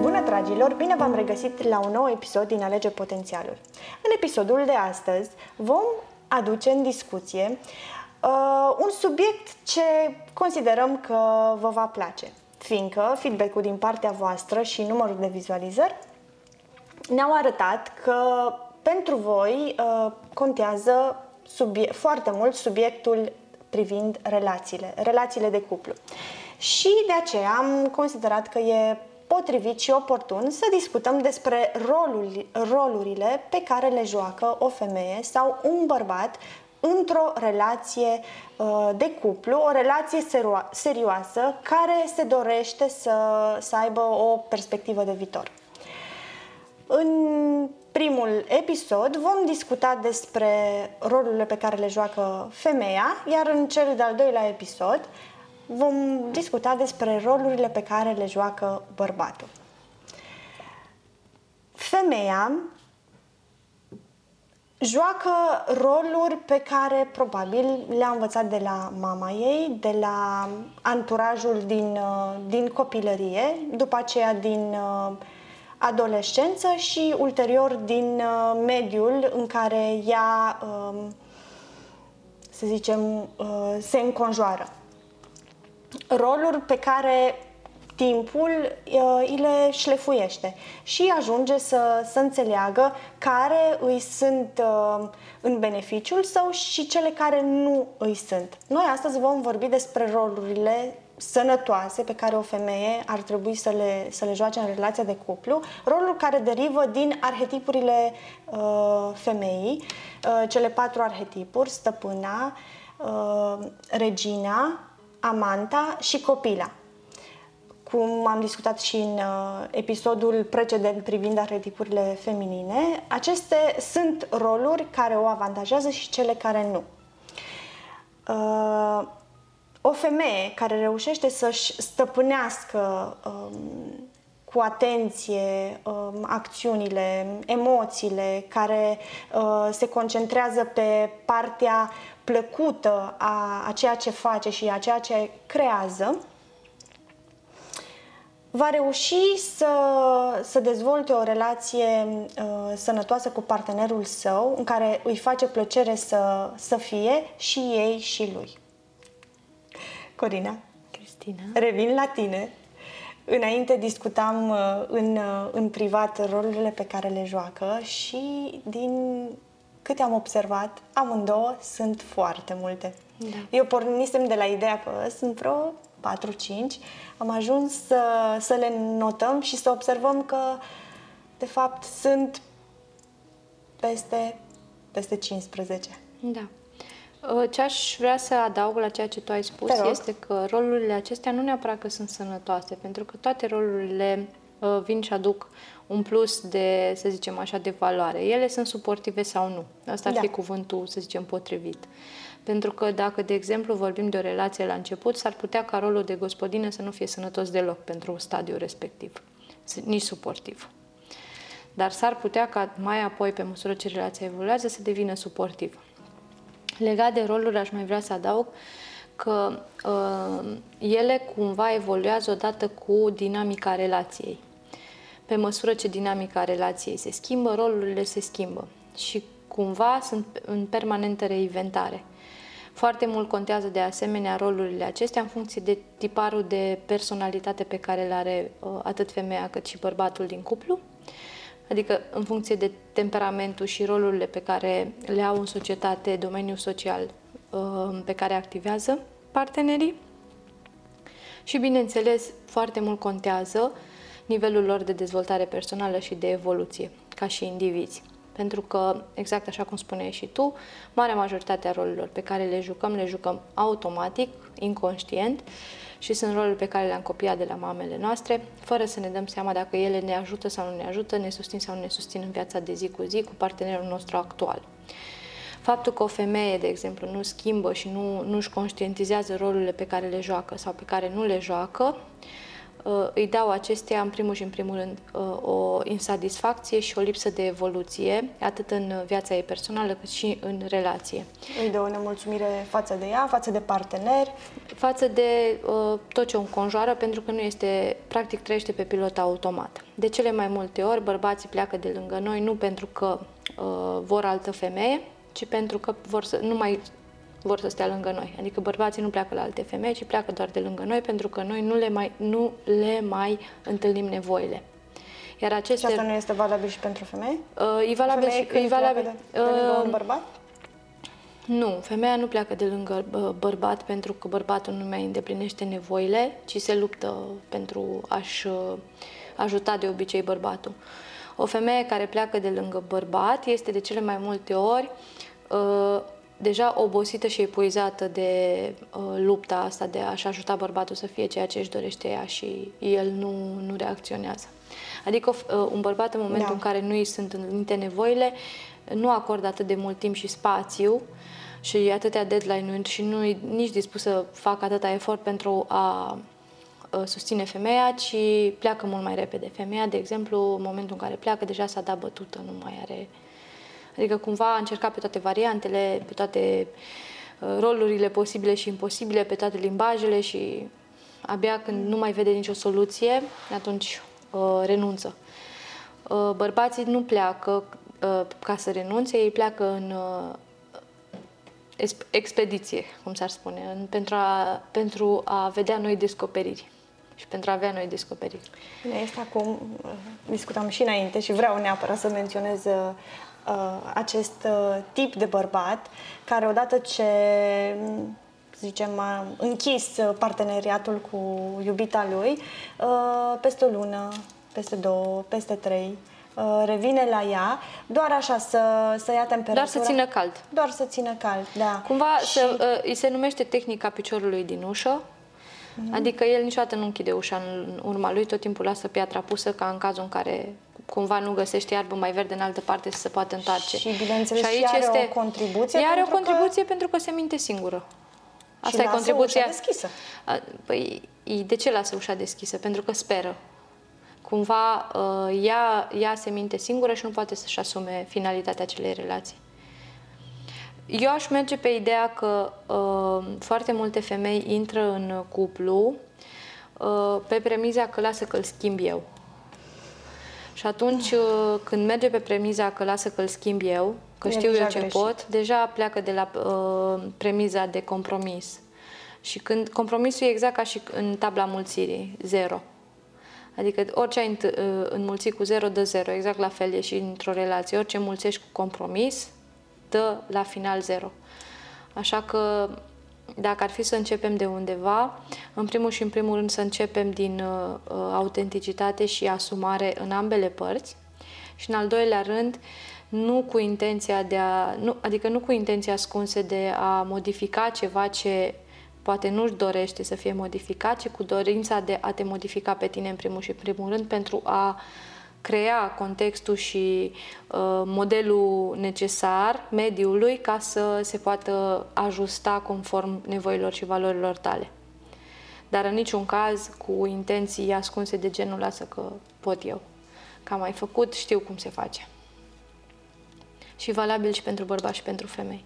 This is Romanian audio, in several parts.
Bună, dragilor! Bine v-am regăsit la un nou episod din Alege Potențialul. În episodul de astăzi vom aduce în discuție uh, un subiect ce considerăm că vă va place, fiindcă feedback-ul din partea voastră și numărul de vizualizări ne-au arătat că pentru voi uh, contează subie- foarte mult subiectul privind relațiile, relațiile de cuplu. Și de aceea am considerat că e potrivit și oportun să discutăm despre rolul, rolurile pe care le joacă o femeie sau un bărbat într-o relație uh, de cuplu, o relație serioasă care se dorește să, să aibă o perspectivă de viitor. În primul episod vom discuta despre rolurile pe care le joacă femeia, iar în cel de-al doilea episod vom discuta despre rolurile pe care le joacă bărbatul. Femeia joacă roluri pe care probabil le-a învățat de la mama ei, de la anturajul din, din copilărie, după aceea din uh, adolescență și ulterior din uh, mediul în care ea, um, să zicem, uh, se înconjoară. Roluri pe care timpul uh, îi le șlefuiește și ajunge să, să înțeleagă care îi sunt în beneficiul său și cele care nu îi sunt. Noi astăzi vom vorbi despre rolurile sănătoase pe care o femeie ar trebui să le, să le joace în relația de cuplu, rolul care derivă din arhetipurile uh, femeii, uh, cele patru arhetipuri, stăpâna, uh, regina, amanta și copila. Cum am discutat și în uh, episodul precedent privind arhetipurile feminine, aceste sunt roluri care o avantajează și cele care nu. Uh, o femeie care reușește să-și stăpânească um, cu atenție um, acțiunile, emoțiile, care uh, se concentrează pe partea plăcută a, a ceea ce face și a ceea ce creează, va reuși să, să dezvolte o relație uh, sănătoasă cu partenerul său, în care îi face plăcere să, să fie și ei și lui. Corina. Cristina. Revin la tine. Înainte discutam uh, în, uh, în privat rolurile pe care le joacă și din câte am observat, amândouă sunt foarte multe. Da. Eu pornisem de la ideea că sunt vreo 4-5, am ajuns să, să le notăm și să observăm că, de fapt, sunt peste, peste 15. Da. Uh, ce aș vrea să adaug la ceea ce tu ai spus este că rolurile acestea nu neapărat că sunt sănătoase, pentru că toate rolurile uh, vin și aduc un plus de, să zicem așa, de valoare. Ele sunt suportive sau nu. Asta ar da. fi cuvântul, să zicem, potrivit. Pentru că dacă, de exemplu, vorbim de o relație la început, s-ar putea ca rolul de gospodină să nu fie sănătos deloc pentru stadiul respectiv, nici suportiv. Dar s-ar putea ca mai apoi, pe măsură ce relația evoluează, să devină suportiv. Legat de roluri, aș mai vrea să adaug că uh, ele cumva evoluează odată cu dinamica relației. Pe măsură ce dinamica relației se schimbă, rolurile se schimbă și cumva sunt în permanentă reinventare. Foarte mult contează de asemenea rolurile acestea în funcție de tiparul de personalitate pe care le are uh, atât femeia cât și bărbatul din cuplu adică în funcție de temperamentul și rolurile pe care le au în societate, domeniul social uh, pe care activează partenerii. Și, bineînțeles, foarte mult contează nivelul lor de dezvoltare personală și de evoluție, ca și indivizi. Pentru că, exact așa cum spuneai și tu, marea majoritate a rolurilor pe care le jucăm, le jucăm automatic, inconștient și sunt roluri pe care le-am copiat de la mamele noastre, fără să ne dăm seama dacă ele ne ajută sau nu ne ajută, ne susțin sau nu ne susțin în viața de zi cu zi cu partenerul nostru actual. Faptul că o femeie, de exemplu, nu schimbă și nu, nu-și conștientizează rolurile pe care le joacă sau pe care nu le joacă, uh, îi dau acestea, în primul și în primul rând, uh, o insatisfacție și o lipsă de evoluție, atât în viața ei personală, cât și în relație. Îi dă o nemulțumire față de ea, față de partener? Față de uh, tot ce o înconjoară, pentru că nu este, practic, trăiește pe pilot automat. De cele mai multe ori, bărbații pleacă de lângă noi nu pentru că uh, vor altă femeie, ci pentru că vor să, nu mai vor să stea lângă noi. Adică bărbații nu pleacă la alte femei, ci pleacă doar de lângă noi pentru că noi nu le mai, nu le mai întâlnim nevoile. Iar aceste... Și asta nu este valabil și pentru femei? Uh, e valabil și... E valabil, de, de lângă un uh, bărbat? Nu, femeia nu pleacă de lângă bărbat pentru că bărbatul nu mai îndeplinește nevoile, ci se luptă pentru a-și uh, ajuta de obicei bărbatul. O femeie care pleacă de lângă bărbat este de cele mai multe ori uh, deja obosită și epuizată de uh, lupta asta de a-și ajuta bărbatul să fie ceea ce își dorește ea și el nu, nu reacționează. Adică uh, un bărbat în momentul da. în care nu îi sunt întâlnite nevoile, nu acordă atât de mult timp și spațiu și atâtea deadline-uri și nu e nici dispus să facă atâta efort pentru a uh, susține femeia, ci pleacă mult mai repede. Femeia, de exemplu, în momentul în care pleacă, deja s-a dat bătută, nu mai are Adică cumva a încercat pe toate variantele, pe toate uh, rolurile posibile și imposibile, pe toate limbajele și abia când nu mai vede nicio soluție, atunci uh, renunță. Uh, bărbații nu pleacă uh, ca să renunțe, ei pleacă în uh, expediție, cum s-ar spune, în, pentru, a, pentru a vedea noi descoperiri și pentru a avea noi descoperiri. Bine, este acum, uh, discutam și înainte și vreau neapărat să menționez uh, uh, acest uh, tip de bărbat care odată ce zicem, a închis parteneriatul cu iubita lui, uh, peste o lună, peste două, peste trei, uh, revine la ea, doar așa să, să ia temperatura. Doar să țină cald. Doar să țină cald, da. Cumva și... se, uh, îi se numește tehnica piciorului din ușă, mm-hmm. adică el niciodată nu închide ușa în urma lui, tot timpul lasă piatra pusă ca în cazul în care cumva nu găsește iarbă mai verde în altă parte să se poată întoarce. Și bineînțeles și, aici și are este, o contribuție Ea are o contribuție că... pentru că se minte singură. Asta și e contribuția. Ușa deschisă. Păi, de ce lasă ușa deschisă? Pentru că speră. Cumva uh, ea, ea se minte singură și nu poate să-și asume finalitatea acelei relații. Eu aș merge pe ideea că uh, foarte multe femei intră în cuplu uh, pe premiza că lasă că îl schimb eu. Și atunci, uh, când merge pe premiza că lasă că îl schimb eu, că e știu eu ce greșit. pot, deja pleacă de la uh, premiza de compromis. Și când compromisul e exact ca și în tabla mulțirii, zero. Adică orice ai uh, înmulțit cu zero, dă zero. Exact la fel e și într-o relație. Orice înmulțești cu compromis, dă la final zero. Așa că dacă ar fi să începem de undeva, în primul și în primul rând să începem din uh, uh, autenticitate și asumare în ambele părți. Și în al doilea rând nu cu intenția de a, nu, adică nu cu intenția ascunse de a modifica ceva ce poate nu-și dorește să fie modificat, ci cu dorința de a te modifica pe tine în primul și în primul rând pentru a uh, crea contextul și uh, modelul necesar mediului ca să se poată ajusta conform nevoilor și valorilor tale. Dar în niciun caz cu intenții ascunse de genul lasă că pot eu. Că am mai făcut, știu cum se face. Și valabil și pentru bărbați și pentru femei.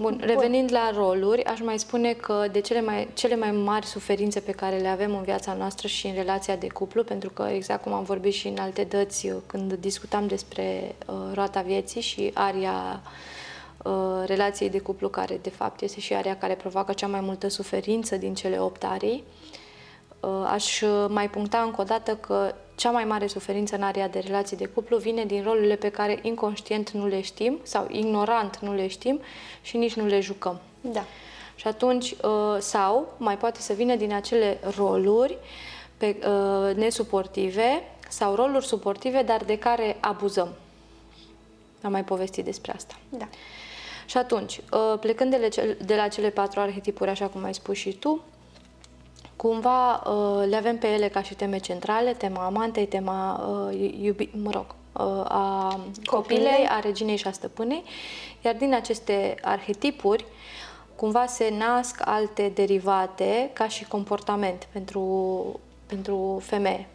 Bun, revenind la roluri, aș mai spune că de cele mai, cele mai mari suferințe pe care le avem în viața noastră și în relația de cuplu, pentru că exact cum am vorbit și în alte dăți uh, când discutam despre uh, roata vieții și aria uh, relației de cuplu, care de fapt este și aria care provoacă cea mai multă suferință din cele opt arii, uh, aș mai puncta încă o dată că cea mai mare suferință în area de relații de cuplu vine din rolurile pe care inconștient nu le știm sau ignorant nu le știm și nici nu le jucăm. Da. Și atunci, uh, sau mai poate să vină din acele roluri pe, uh, nesuportive sau roluri suportive, dar de care abuzăm. Am mai povestit despre asta. Da. Și atunci, uh, plecând de la cele patru arhetipuri, așa cum ai spus și tu, cumva uh, le avem pe ele ca și teme centrale, tema amantei, tema uh, iubi, mă rog, uh, a copilei, a reginei și a stăpânei, iar din aceste arhetipuri cumva se nasc alte derivate ca și comportament pentru, pentru femeie.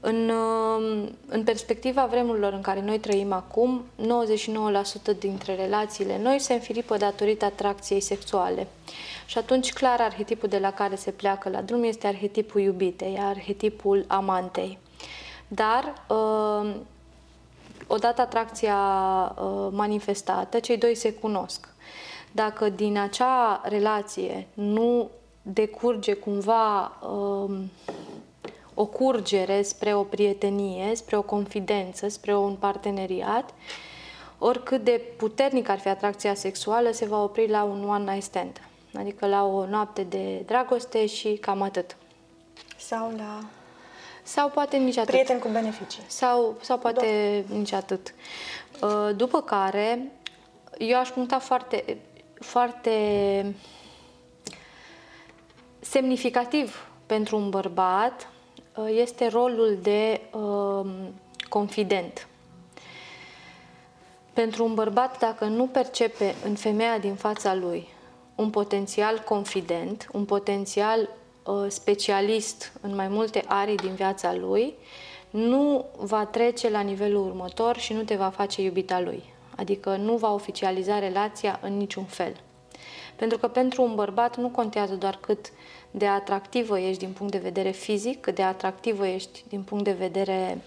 În, uh, în perspectiva vremurilor în care noi trăim acum, 99% dintre relațiile noi se înfiripă datorită atracției sexuale. Și atunci, clar, arhetipul de la care se pleacă la drum este arhetipul iubitei, arhetipul amantei. Dar, uh, odată atracția uh, manifestată, cei doi se cunosc. Dacă din acea relație nu decurge cumva o curgere spre o prietenie, spre o confidență, spre un parteneriat, oricât de puternic ar fi atracția sexuală, se va opri la un one night stand. Adică la o noapte de dragoste și cam atât. Sau la... Sau poate nici atât. Prieten cu beneficii. Sau, sau poate Do- nici atât. Uh, după care, eu aș puncta foarte, foarte semnificativ pentru un bărbat Uh, este rolul de uh, confident. Pentru un bărbat, dacă nu percepe în femeia din fața lui un potențial confident, un potențial uh, specialist în mai multe arii din viața lui, nu va trece la nivelul următor și nu te va face iubita lui. Adică nu va oficializa relația în niciun fel. Pentru că pentru un bărbat nu contează doar cât de atractivă ești din punct de vedere fizic, cât de atractivă ești din punct de vedere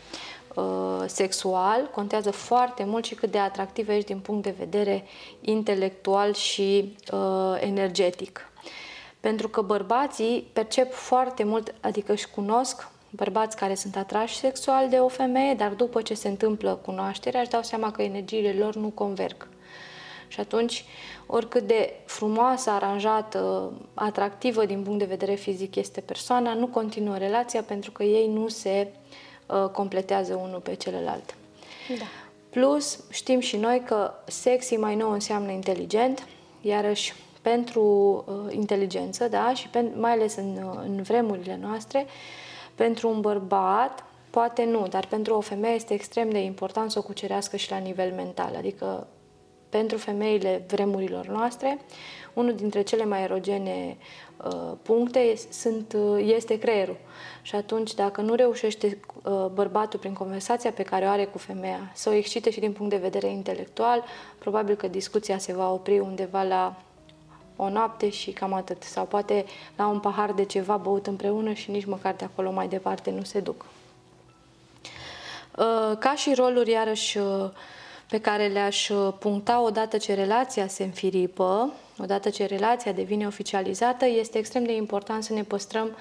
uh, sexual, contează foarte mult și cât de atractivă ești din punct de vedere intelectual și uh, energetic. Pentru că bărbații percep foarte mult, adică își cunosc bărbați care sunt atrași sexual de o femeie, dar după ce se întâmplă cunoașterea, își dau seama că energiile lor nu converg. Și atunci, oricât de frumoasă, aranjată, atractivă din punct de vedere fizic este persoana, nu continuă relația pentru că ei nu se uh, completează unul pe celălalt. Da. Plus, știm și noi că sexy mai nou înseamnă inteligent, iarăși pentru uh, inteligență, da, și pen, mai ales în, uh, în vremurile noastre, pentru un bărbat, poate nu, dar pentru o femeie este extrem de important să o cucerească și la nivel mental, adică pentru femeile vremurilor noastre, unul dintre cele mai erogene uh, puncte sunt, uh, este creierul. Și atunci, dacă nu reușește uh, bărbatul prin conversația pe care o are cu femeia să o excite și din punct de vedere intelectual, probabil că discuția se va opri undeva la o noapte și cam atât. Sau poate la un pahar de ceva băut împreună și nici măcar de acolo mai departe nu se duc. Uh, ca și roluri, iarăși, uh, pe care le-aș uh, puncta odată ce relația se înfiripă, odată ce relația devine oficializată, este extrem de important să ne păstrăm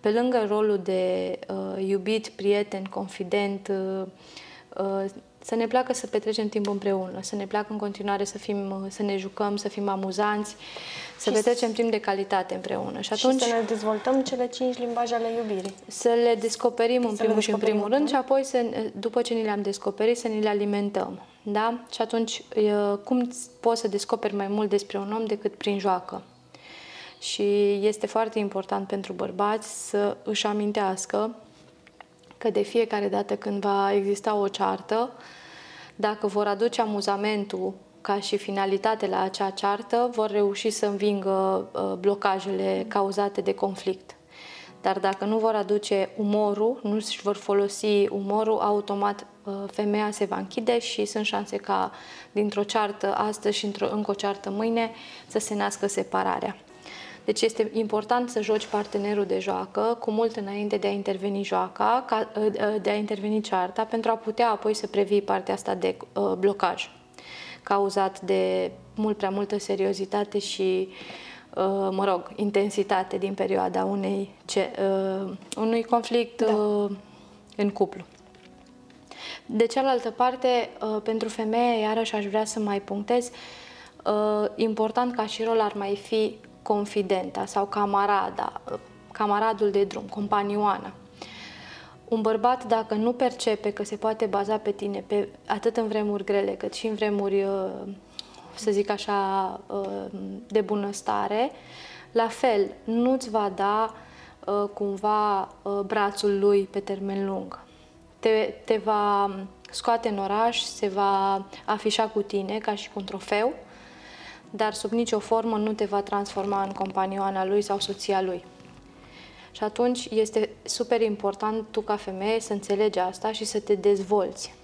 pe lângă rolul de uh, iubit, prieten, confident, uh, uh, să ne placă să petrecem timp împreună, să ne placă în continuare să, fim, să ne jucăm, să fim amuzanți, să și petrecem timp de calitate împreună. Și, atunci, și să ne dezvoltăm cele cinci limbaje ale iubirii. Să le descoperim în primul și în primul rând și apoi, să, după ce ni le-am descoperit, să ni le alimentăm. Da? Și atunci, cum poți să descoperi mai mult despre un om decât prin joacă? Și este foarte important pentru bărbați să își amintească că de fiecare dată când va exista o ceartă, dacă vor aduce amuzamentul ca și finalitate la acea ceartă, vor reuși să învingă uh, blocajele cauzate de conflict. Dar dacă nu vor aduce umorul, nu își vor folosi umorul, automat uh, femeia se va închide și sunt șanse ca dintr-o ceartă astăzi și într-o, încă o ceartă mâine să se nască separarea. Deci este important să joci partenerul de joacă cu mult înainte de a interveni joaca, ca, ă, ă, de a interveni cearta, pentru a putea apoi să previi partea asta de uh, blocaj cauzat de mult prea multă seriozitate și, uh, mă rog, intensitate din perioada unei, ce, uh, unui conflict da. uh, în cuplu. De cealaltă parte, uh, pentru femeie, iarăși aș vrea să mai punctez, uh, important ca și rol ar mai fi confidenta sau camarada, camaradul de drum, companioana. Un bărbat, dacă nu percepe că se poate baza pe tine, pe, atât în vremuri grele, cât și în vremuri, uh, să zic așa, uh, de bunăstare, la fel, nu-ți va da uh, cumva brațul lui pe termen lung. Te, te va scoate în oraș, se va afișa cu tine ca și cu un trofeu, dar sub nicio formă nu te va transforma în companioana lui sau soția lui. Și atunci este super important tu ca femeie să înțelegi asta și să te dezvolți.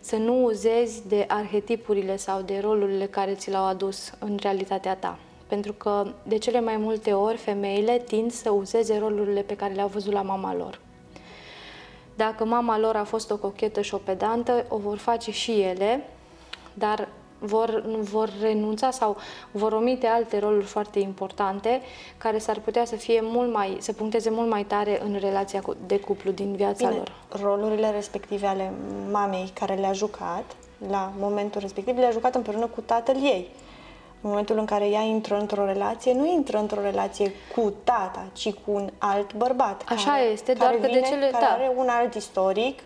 Să nu uzezi de arhetipurile sau de rolurile care ți le-au adus în realitatea ta. Pentru că de cele mai multe ori femeile tind să uzeze rolurile pe care le-au văzut la mama lor. Dacă mama lor a fost o cochetă și o pedantă, o vor face și ele, dar vor, vor renunța sau vor omite alte roluri foarte importante care s-ar putea să fie mult mai, să puncteze mult mai tare în relația de cuplu din viața Bine, lor. rolurile respective ale mamei care le-a jucat la momentul respectiv, le-a jucat împreună cu tatăl ei. În momentul în care ea intră într-o relație, nu intră într-o relație cu tata, ci cu un alt bărbat. Așa care, este, care doar că vine, de cele... care da. are un alt istoric.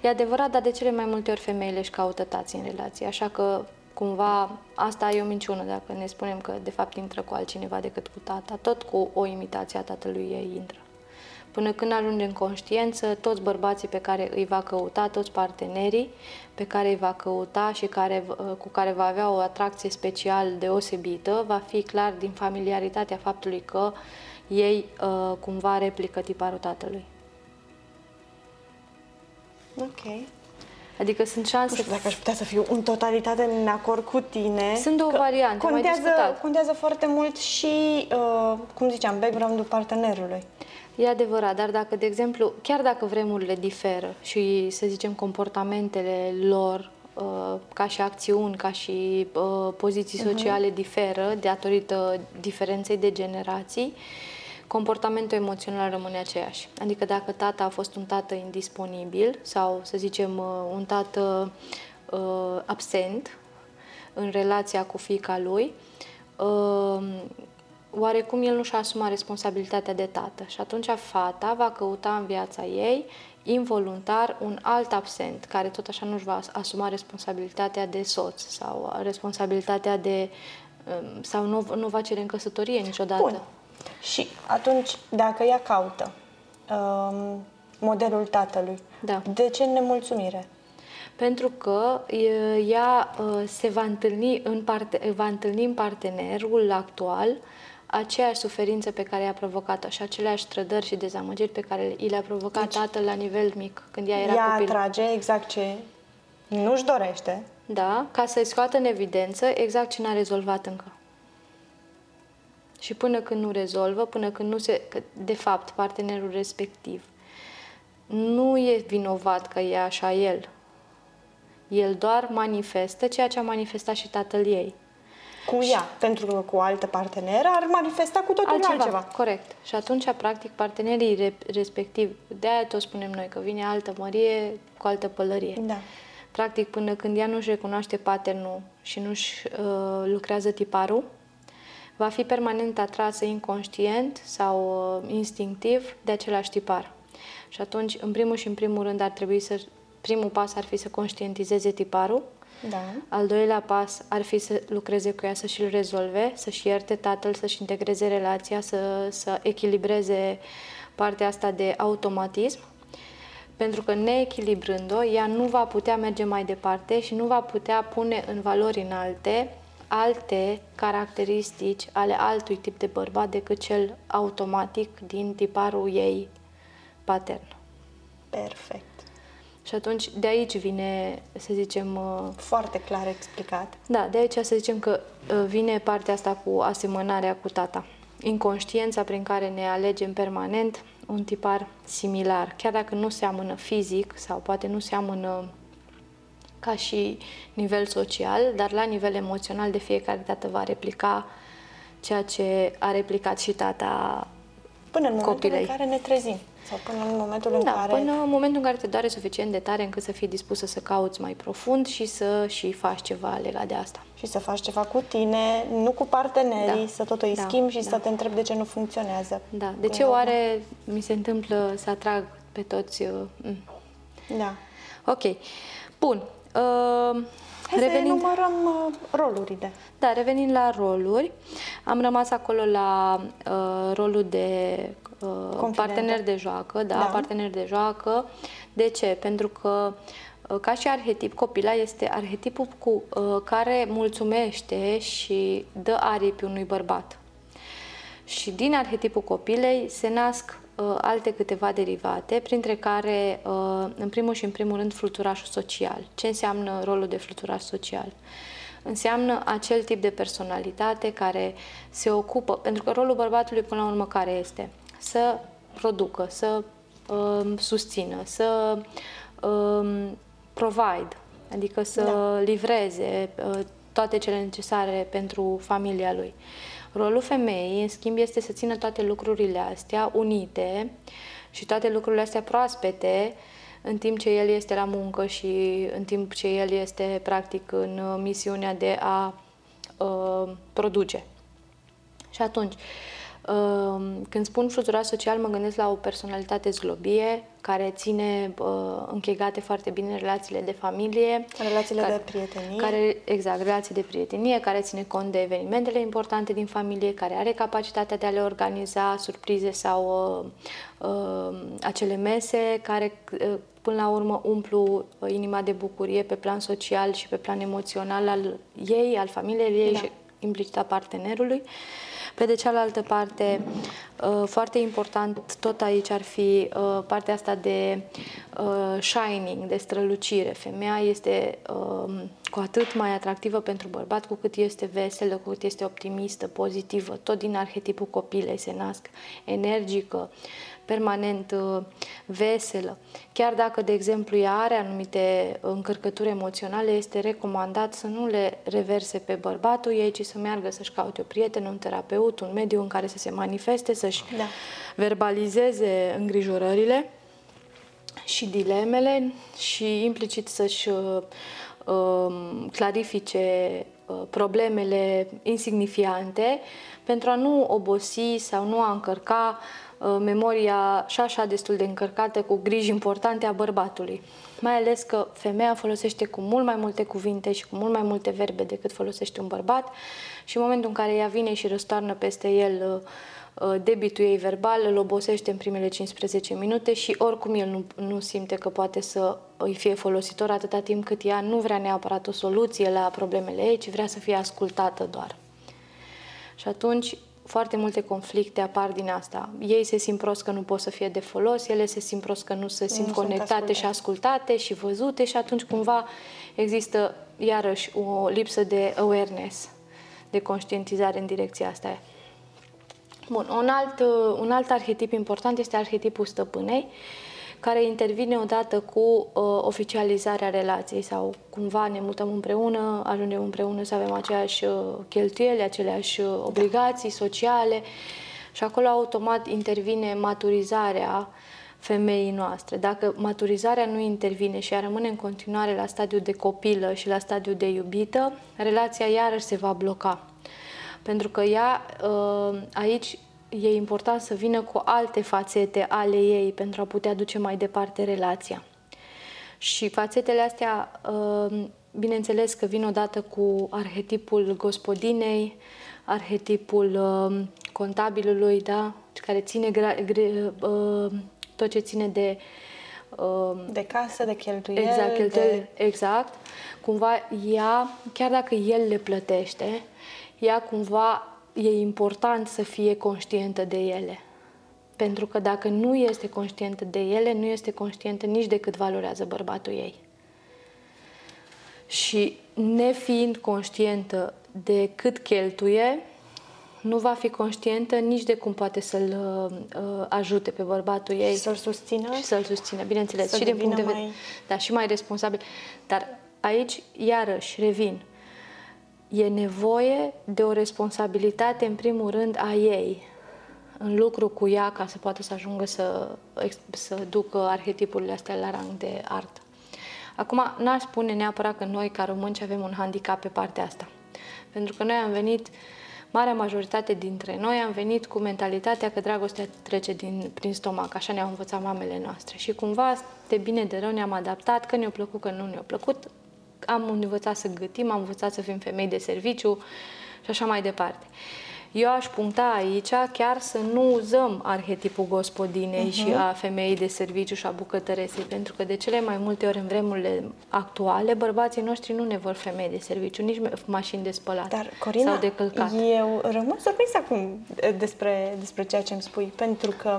E adevărat, dar de cele mai multe ori femeile își caută tații în relație, așa că cumva asta e o minciună dacă ne spunem că de fapt intră cu altcineva decât cu tata, tot cu o imitație a tatălui ei intră. Până când ajunge în conștiență, toți bărbații pe care îi va căuta, toți partenerii pe care îi va căuta și care, cu care va avea o atracție special deosebită, va fi clar din familiaritatea faptului că ei uh, cumva replică tiparul tatălui. Ok. Adică sunt șanse... Nu știu dacă aș putea să fiu în totalitate în acord cu tine. Sunt două că variante, mai contează, discutat. contează foarte mult și, uh, cum ziceam, background-ul partenerului. E adevărat, dar dacă, de exemplu, chiar dacă vremurile diferă și, să zicem, comportamentele lor, uh, ca și acțiuni, ca și uh, poziții sociale diferă, datorită diferenței de generații, comportamentul emoțional rămâne aceeași. Adică dacă tata a fost un tată indisponibil sau, să zicem, uh, un tată uh, absent în relația cu fiica lui, uh, oarecum el nu și-a asumat responsabilitatea de tată și atunci fata va căuta în viața ei involuntar un alt absent care tot așa nu-și va asuma responsabilitatea de soț sau responsabilitatea de um, sau nu, nu va cere în căsătorie niciodată. Bun. Și atunci, dacă ea caută um, modelul tatălui, Da. de ce nemulțumire? Pentru că e, ea uh, se va întâlni în, parte, va întâlni în partenerul actual aceeași suferință pe care i-a provocat-o și aceleași trădări și dezamăgiri pe care i le-a provocat deci, tatăl la nivel mic, când ea era ea copil. atrage exact ce nu-și dorește. Da, ca să-i scoată în evidență exact ce n-a rezolvat încă. Și până când nu rezolvă, până când nu se... Că, de fapt, partenerul respectiv nu e vinovat că e așa el. El doar manifestă ceea ce a manifestat și tatăl ei. Cu ea, pentru că cu o altă parteneră ar manifesta cu totul altceva. altceva. Corect. Și atunci, practic, partenerii re- respectiv, de-aia tot spunem noi că vine altă mărie cu altă pălărie. Da. Practic, până când ea nu-și recunoaște paternul și nu-și uh, lucrează tiparul, va fi permanent atrasă inconștient sau uh, instinctiv de același tipar. Și atunci, în primul și în primul rând, ar trebui să primul pas ar fi să conștientizeze tiparul, Da. al doilea pas ar fi să lucreze cu ea, să și-l rezolve, să-și ierte tatăl, să-și integreze relația, să, să echilibreze partea asta de automatism. Pentru că neechilibrând-o, ea nu va putea merge mai departe și nu va putea pune în valori înalte alte caracteristici ale altui tip de bărbat decât cel automatic din tiparul ei patern. Perfect. Și atunci de aici vine, să zicem, uh, Foarte clar explicat. da, de aici să zicem că uh, vine partea asta cu asemănarea cu tata. Inconștiența prin care ne alegem permanent un tipar similar, chiar dacă nu seamănă fizic sau poate nu seamănă ca și nivel social, dar la nivel emoțional de fiecare dată va replica ceea ce a replicat și tata Până în momentul Copilei. în care ne trezim. Sau până în momentul în Da, care... până în momentul în care te doare suficient de tare încât să fii dispusă să cauți mai profund și să și faci ceva legat de asta. Și să faci ceva cu tine, nu cu partenerii, Da. să tot îi Da, schimbi și da. să te întrebi de ce nu funcționează. Da, de ce Până la oare mi se întâmplă să atrag pe toți... uh, mm. urmă. Da. Ok, bun. Uh, Hai să revenind, enumărăm uh, rolurile. da, revenind la roluri, am rămas acolo la uh, rolul de uh, Confidentă. partener de joacă, da, Da. partener de joacă. De ce? Pentru că uh, ca și arhetip, copila este arhetipul cu uh, care mulțumește și dă aripi unui bărbat. Și din arhetipul copilei se nasc uh, alte câteva derivate, printre care, uh, în primul și în primul rând, fluturașul social. Ce înseamnă rolul de fluturaș social? Înseamnă acel tip de personalitate care se ocupă, pentru că rolul bărbatului până la urmă care este? Să producă, să uh, susțină, să uh, provide, adică să da. livreze uh, toate cele necesare pentru familia lui. Rolul femeii, în schimb, este să țină toate lucrurile astea unite și toate lucrurile astea proaspete în timp ce el este la muncă și în timp ce el este practic în misiunea de a uh, produce. Și atunci, uh, când spun fluturat social, mă gândesc la o personalitate zglobie, care ține închegate foarte bine relațiile de familie. Relațiile care, de prietenie. Care, exact, relații de prietenie, care ține cont de evenimentele importante din familie, care are capacitatea de a le organiza surprize sau uh, uh, acele mese, care uh, până la urmă umplu inima de bucurie pe plan social și pe plan emoțional al ei, al familiei ei da. și implicit a partenerului. Uh, pe de cealaltă parte, uh, foarte important tot aici ar fi uh, partea asta de uh, shining, de strălucire. Femeia este um, cu atât mai atractivă pentru bărbat cu cât este veselă, cu cât este optimistă, pozitivă, tot din arhetipul copilei se nasc, energică, permanent uh, veselă. Chiar dacă, de exemplu, ea are anumite încărcături emoționale, este recomandat să nu le reverse pe bărbatul ei, ci să meargă să-și caute o prietenă, un terapeut, un mediu în care să se manifeste, să-și da. verbalizeze îngrijorările și dilemele și implicit să-și uh, um, clarifice uh, problemele insignifiante pentru a nu obosi sau nu a încărca Uh, memoria și așa destul de încărcată cu griji importante a bărbatului. Mai ales că femeia folosește cu mult mai multe cuvinte și cu mult mai multe verbe decât folosește un bărbat și în momentul în care ea vine și răstoarnă peste el uh, uh, debitul ei verbal, îl obosește în primele 15 minute și oricum el nu, nu simte că poate să îi fie folositor atâta timp cât ea nu vrea neapărat o soluție la problemele ei, ci vrea să fie ascultată doar. Și atunci foarte multe conflicte apar din asta. Ei se simt prost că nu pot să fie de folos, ele se simt prost că nu se simt nu conectate și ascultate și văzute și atunci cumva există iarăși o lipsă de awareness, de conștientizare în direcția asta. Bun, un alt, un alt arhetip important este arhetipul stăpânei. Uh, care intervine odată cu uh, oficializarea relației sau cumva ne mutăm împreună, ajungem împreună să avem aceeași uh, cheltuieli, aceleași uh, obligații sociale și acolo automat intervine maturizarea femeii noastre. Dacă maturizarea nu intervine și ea rămâne în continuare la stadiul de copilă și la stadiul de iubită, relația iarăși se va bloca. Pentru că ea uh, aici e important să vină cu alte fațete ale ei pentru a putea duce mai departe relația. Și fațetele astea, uh, bineînțeles că vin odată cu arhetipul gospodinei, arhetipul uh, contabilului, da? care ține gra- gre- uh, tot ce ține de de casă, de cheltuieli. Exact, cheltuieli, de... exact. Cumva ea, chiar dacă el le plătește, ea cumva e important să fie conștientă de ele. Pentru că dacă nu este conștientă de ele, nu este conștientă nici de cât valorează bărbatul ei. Și nefiind conștientă de cât cheltuie, nu va fi conștientă nici de cum poate să-l uh, ajute pe bărbatul ei. Și să-l susțină. Și să-l susțină, bineînțeles. Să și din punct de vedere. Mai... Da, și mai responsabil. Dar aici, iarăși, revin e nevoie de o responsabilitate, în primul rând, a ei în lucru cu ea ca să poată să ajungă să, să ducă arhetipurile astea la rang de artă. Acum, n-aș spune neapărat că noi, ca români, avem un handicap pe partea asta. Pentru că noi am venit, marea majoritate dintre noi am venit cu mentalitatea că dragostea trece din, prin stomac, așa ne-au învățat mamele noastre. Și cumva, de bine de rău, ne-am adaptat, că ne-a plăcut, că nu ne-a plăcut, am învățat să gătim, am învățat să fim femei de serviciu și așa mai departe. Eu aș puncta aici chiar să nu uzăm arhetipul gospodinei uh-huh. și Mhm. a femeii de serviciu și a bucătăresei, pentru că de cele mai multe ori în vremurile actuale, bărbații noștri nu ne vor femei de serviciu, nici me- mașini de spălat Dar, Corina, sau de călcat. eu rămân surprins acum eh, despre, despre ceea ce îmi spui, pentru că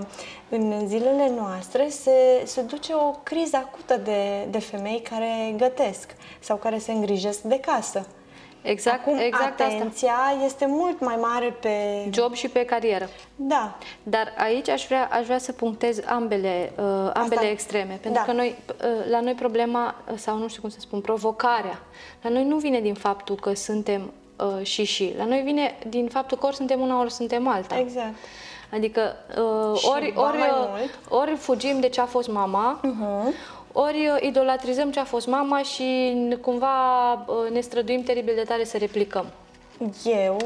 în zilele noastre se, se duce o criză acută de, de femei care gătesc sau care se îngrijesc de casă. Exact, Acum, exact asta. atenția este mult mai mare pe... Job și pe carieră. Da, Dar aici aș vrea, aș vrea să punctez ambele, uh, ambele Asta- extreme. Pentru da. că noi, uh, la noi problema, uh, sau nu știu cum să spun, provocarea, la noi nu vine din faptul că suntem uh, și și. La noi vine din faptul că ori suntem una, ori suntem alta. exact. Adică uh, Și ori, ba ori, mai uh, mult. ori fugim de ce a fost mama, Uh-huh. Ori uh, idolatrizăm ce a fost mama și n- cumva uh, ne străduim teribil de tare să replicăm. Eu,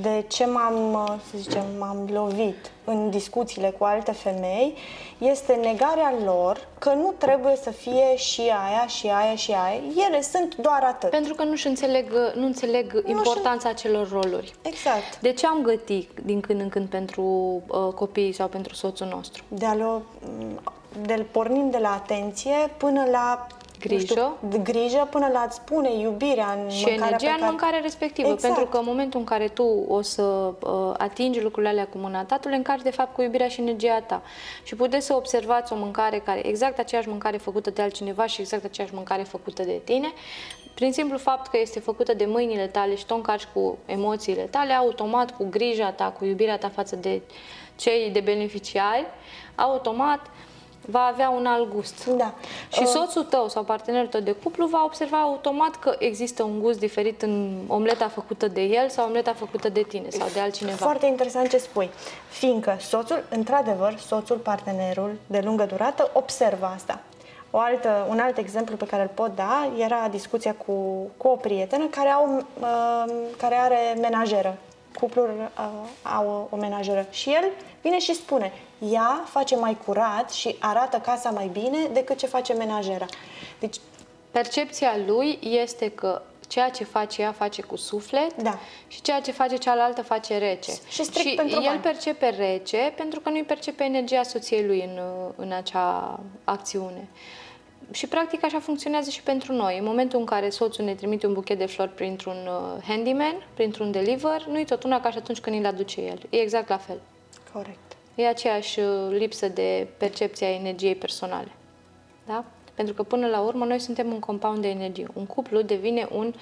de ce m-am, uh, să zicem, m-am lovit în discuțiile cu alte femei, este negarea lor că nu trebuie să fie și aia, și aia, și aia. Ele sunt doar atât. Pentru că nu-și înțeleg, uh, nu înțeleg importanța acelor roluri. Exact. De ce am gătit din când în când pentru uh, copiii sau pentru soțul nostru? De a lua, de pornind de la atenție până la nu Grijă. știu, de grijă până la a-ți pune iubirea în Și mâncarea energia pe în care... mâncarea respectivă. Exact. Pentru că în momentul în care tu o să uh, atingi lucrurile alea cu mâna ta, tu le încarci de fapt cu iubirea și energia ta. Și puteți să observați o mâncare care, exact aceeași mâncare făcută de altcineva și exact aceeași mâncare făcută de tine, prin simplu fapt că este făcută de mâinile tale și tu o încarci cu emoțiile tale, automat, cu grija ta, cu iubirea ta față de cei de beneficiari, automat va avea un alt gust. Da. Și soțul tău sau partenerul tău de cuplu va observa automat că există un gust diferit în omleta făcută de el sau omleta făcută de tine sau de altcineva. Foarte interesant ce spui, fiindcă soțul, într-adevăr, soțul, partenerul de lungă durată observă asta. O altă, un alt exemplu pe care îl pot da era discuția cu, cu o prietenă care, au, uh, care are menajeră. Cuplul uh, au o menajeră și el vine și spune ea face mai curat și arată casa mai bine decât ce face menajera. Deci, Percepția lui este că ceea ce face ea face cu suflet Da. și ceea ce face cealaltă face rece. Și strict și pentru el bani. percepe rece pentru că nu-i percepe energia soției lui în, în acea acțiune. Și practic așa funcționează și pentru noi. În momentul în care soțul ne trimite un buchet de flori printr-un uh, handyman, printr-un deliver, nu-i tot una ca și atunci când îl aduce el. E exact la fel. Corect. E aceeași uh, lipsă de percepție a energiei personale. Da? Pentru că până la urmă noi suntem un compound de energie. Un cuplu devine un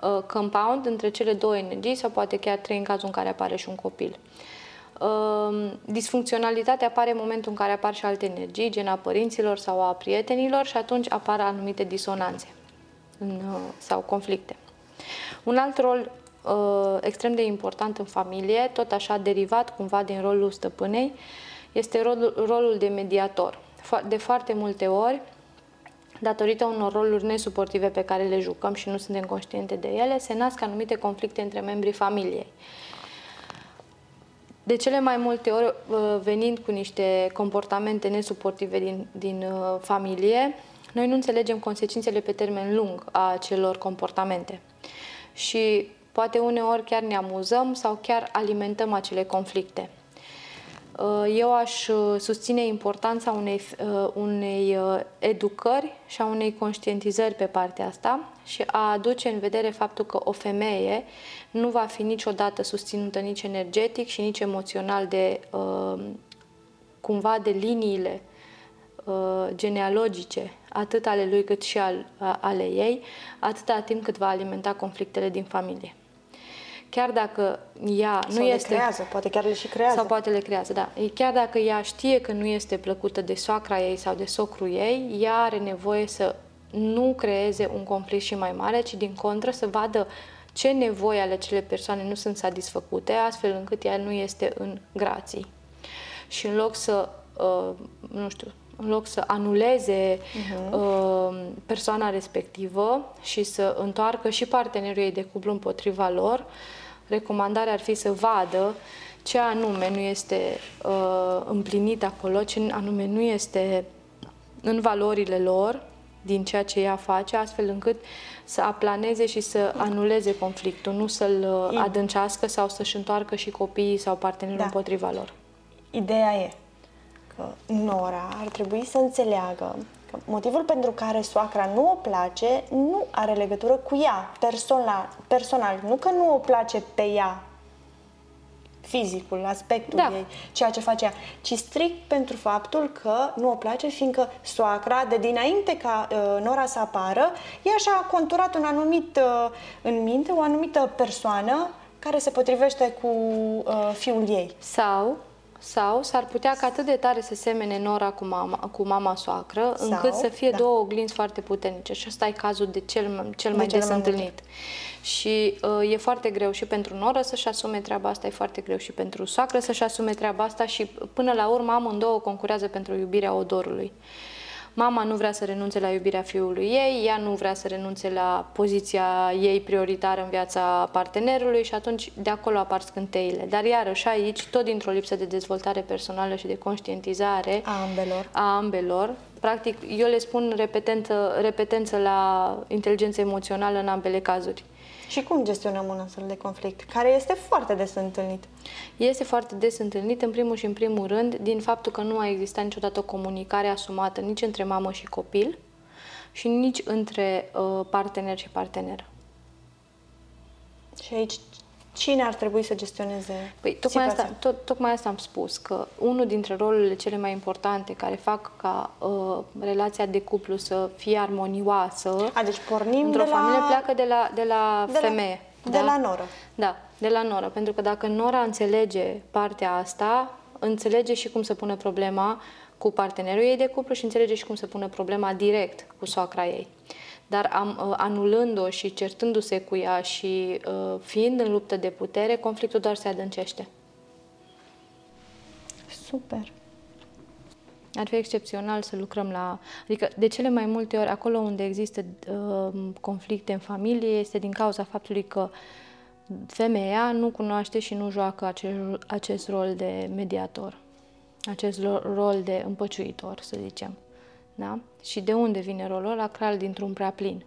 uh, compound între cele două energii sau poate chiar trei în cazul în care apare și un copil. Uh, disfuncționalitatea apare în momentul în care apar și alte energii, gen a părinților sau a prietenilor și atunci apar anumite disonanțe în, uh, sau conflicte. Un alt rol uh, extrem de important în familie, tot așa derivat cumva din rolul stăpânei, este rolul, rolul de mediator. Fo- De foarte multe ori, datorită unor roluri nesuportive pe care le jucăm și nu suntem conștiente de ele, se nasc anumite conflicte între membrii familiei. De cele mai multe ori, uh, venind cu niște comportamente nesuportive din, din uh, familie, noi nu înțelegem consecințele pe termen lung a acelor comportamente. Și poate uneori chiar ne amuzăm sau chiar alimentăm acele conflicte. Uh, Eu aș uh, susține importanța unei, uh, unei uh, educări și a unei conștientizări pe partea asta și a aduce în vedere faptul că o femeie nu va fi niciodată susținută nici energetic și nici emoțional de uh, cumva de liniile uh, genealogice, atât ale lui cât și al, a- ale ei, atâta timp cât va alimenta conflictele din familie. Chiar dacă ea Sau nu le este creează, poate chiar le și creează. sau poate le creează, da. Chiar dacă ea știe că nu este plăcută de soacra ei sau de socrul ei, ea are nevoie să nu creeze un conflict și mai mare, ci din contră să vadă ce nevoi ale acelei persoane nu sunt satisfăcute, astfel încât ea nu este în grații. Și în loc să, uh, nu știu, în loc să anuleze uh, persoana respectivă și să întoarcă și partenerul ei de cuplu împotriva lor, recomandarea ar fi să vadă ce anume nu este uh, împlinit acolo, ce anume nu este în valorile lor, din ceea ce ea face, astfel încât să aplaneze și să anuleze conflictul, nu să-l uh, adâncească sau să-și întoarcă și copiii sau partenerul da. împotriva lor. Ideea e că Nora ar trebui să înțeleagă că motivul pentru care soacra nu o place nu are legătură cu ea personal, personal. Nu că nu o place pe ea fizicul, aspectul da. ei, ceea ce face ea, ci strict pentru faptul că nu o place, fiindcă soacra, de dinainte ca uh, Nora să apară, ea și-a conturat un anumit, uh, în minte, o anumită persoană care se potrivește cu uh, fiul ei. Sau sau s-ar putea ca atât de tare să semene Nora cu mama, cu mama soacră, Sau, încât să fie da. două oglinzi foarte puternice. Și ăsta e cazul de cel, cel de mai des întâlnit. Mult. Și uh, e foarte greu și pentru Nora să-și asume treaba asta, e foarte greu și pentru soacră să-și asume treaba asta și până la urmă amândouă concurează pentru iubirea odorului. Uh, Mama nu vrea să renunțe la iubirea fiului ei, ea nu vrea să renunțe la poziția ei prioritară în viața partenerului și atunci de acolo apar scânteile. Dar iarăși aici, tot dintr-o lipsă de dezvoltare personală și de conștientizare a ambelor, a ambelor practic eu le spun repetență, repetență la inteligență emoțională în ambele cazuri. Și cum gestionăm un astfel de conflict, care este foarte des întâlnit? Este foarte des întâlnit, în primul și în primul rând, din faptul că nu a existat niciodată o comunicare asumată nici între mamă și copil și nici între uh, partener și partener. Și aici Cine ar trebui să gestioneze păi, tocmai asta, tot, tocmai asta am spus, că unul dintre rolurile cele mai importante care fac ca uh, relația de cuplu să fie armonioasă A, deci pornim într-o de familie la... pleacă de la, de la de femeie. La, da? De la noră. Da, de la noră. Pentru că dacă nora înțelege partea asta, înțelege și cum să pună problema cu partenerul ei de cuplu și înțelege și cum să pună problema direct cu soacra ei dar am, uh, anulând-o și certându-se cu ea și uh, fiind în luptă de putere, conflictul doar se adâncește. Super! Ar fi excepțional să lucrăm la... Adică, de cele mai multe ori, acolo unde există uh, conflicte în familie, este din cauza faptului că femeia nu cunoaște și nu joacă acest, acest rol de mediator, acest rol de împăciuitor, să zicem. Da? Și de unde vine rolul ăla? Clar dintr-un prea plin.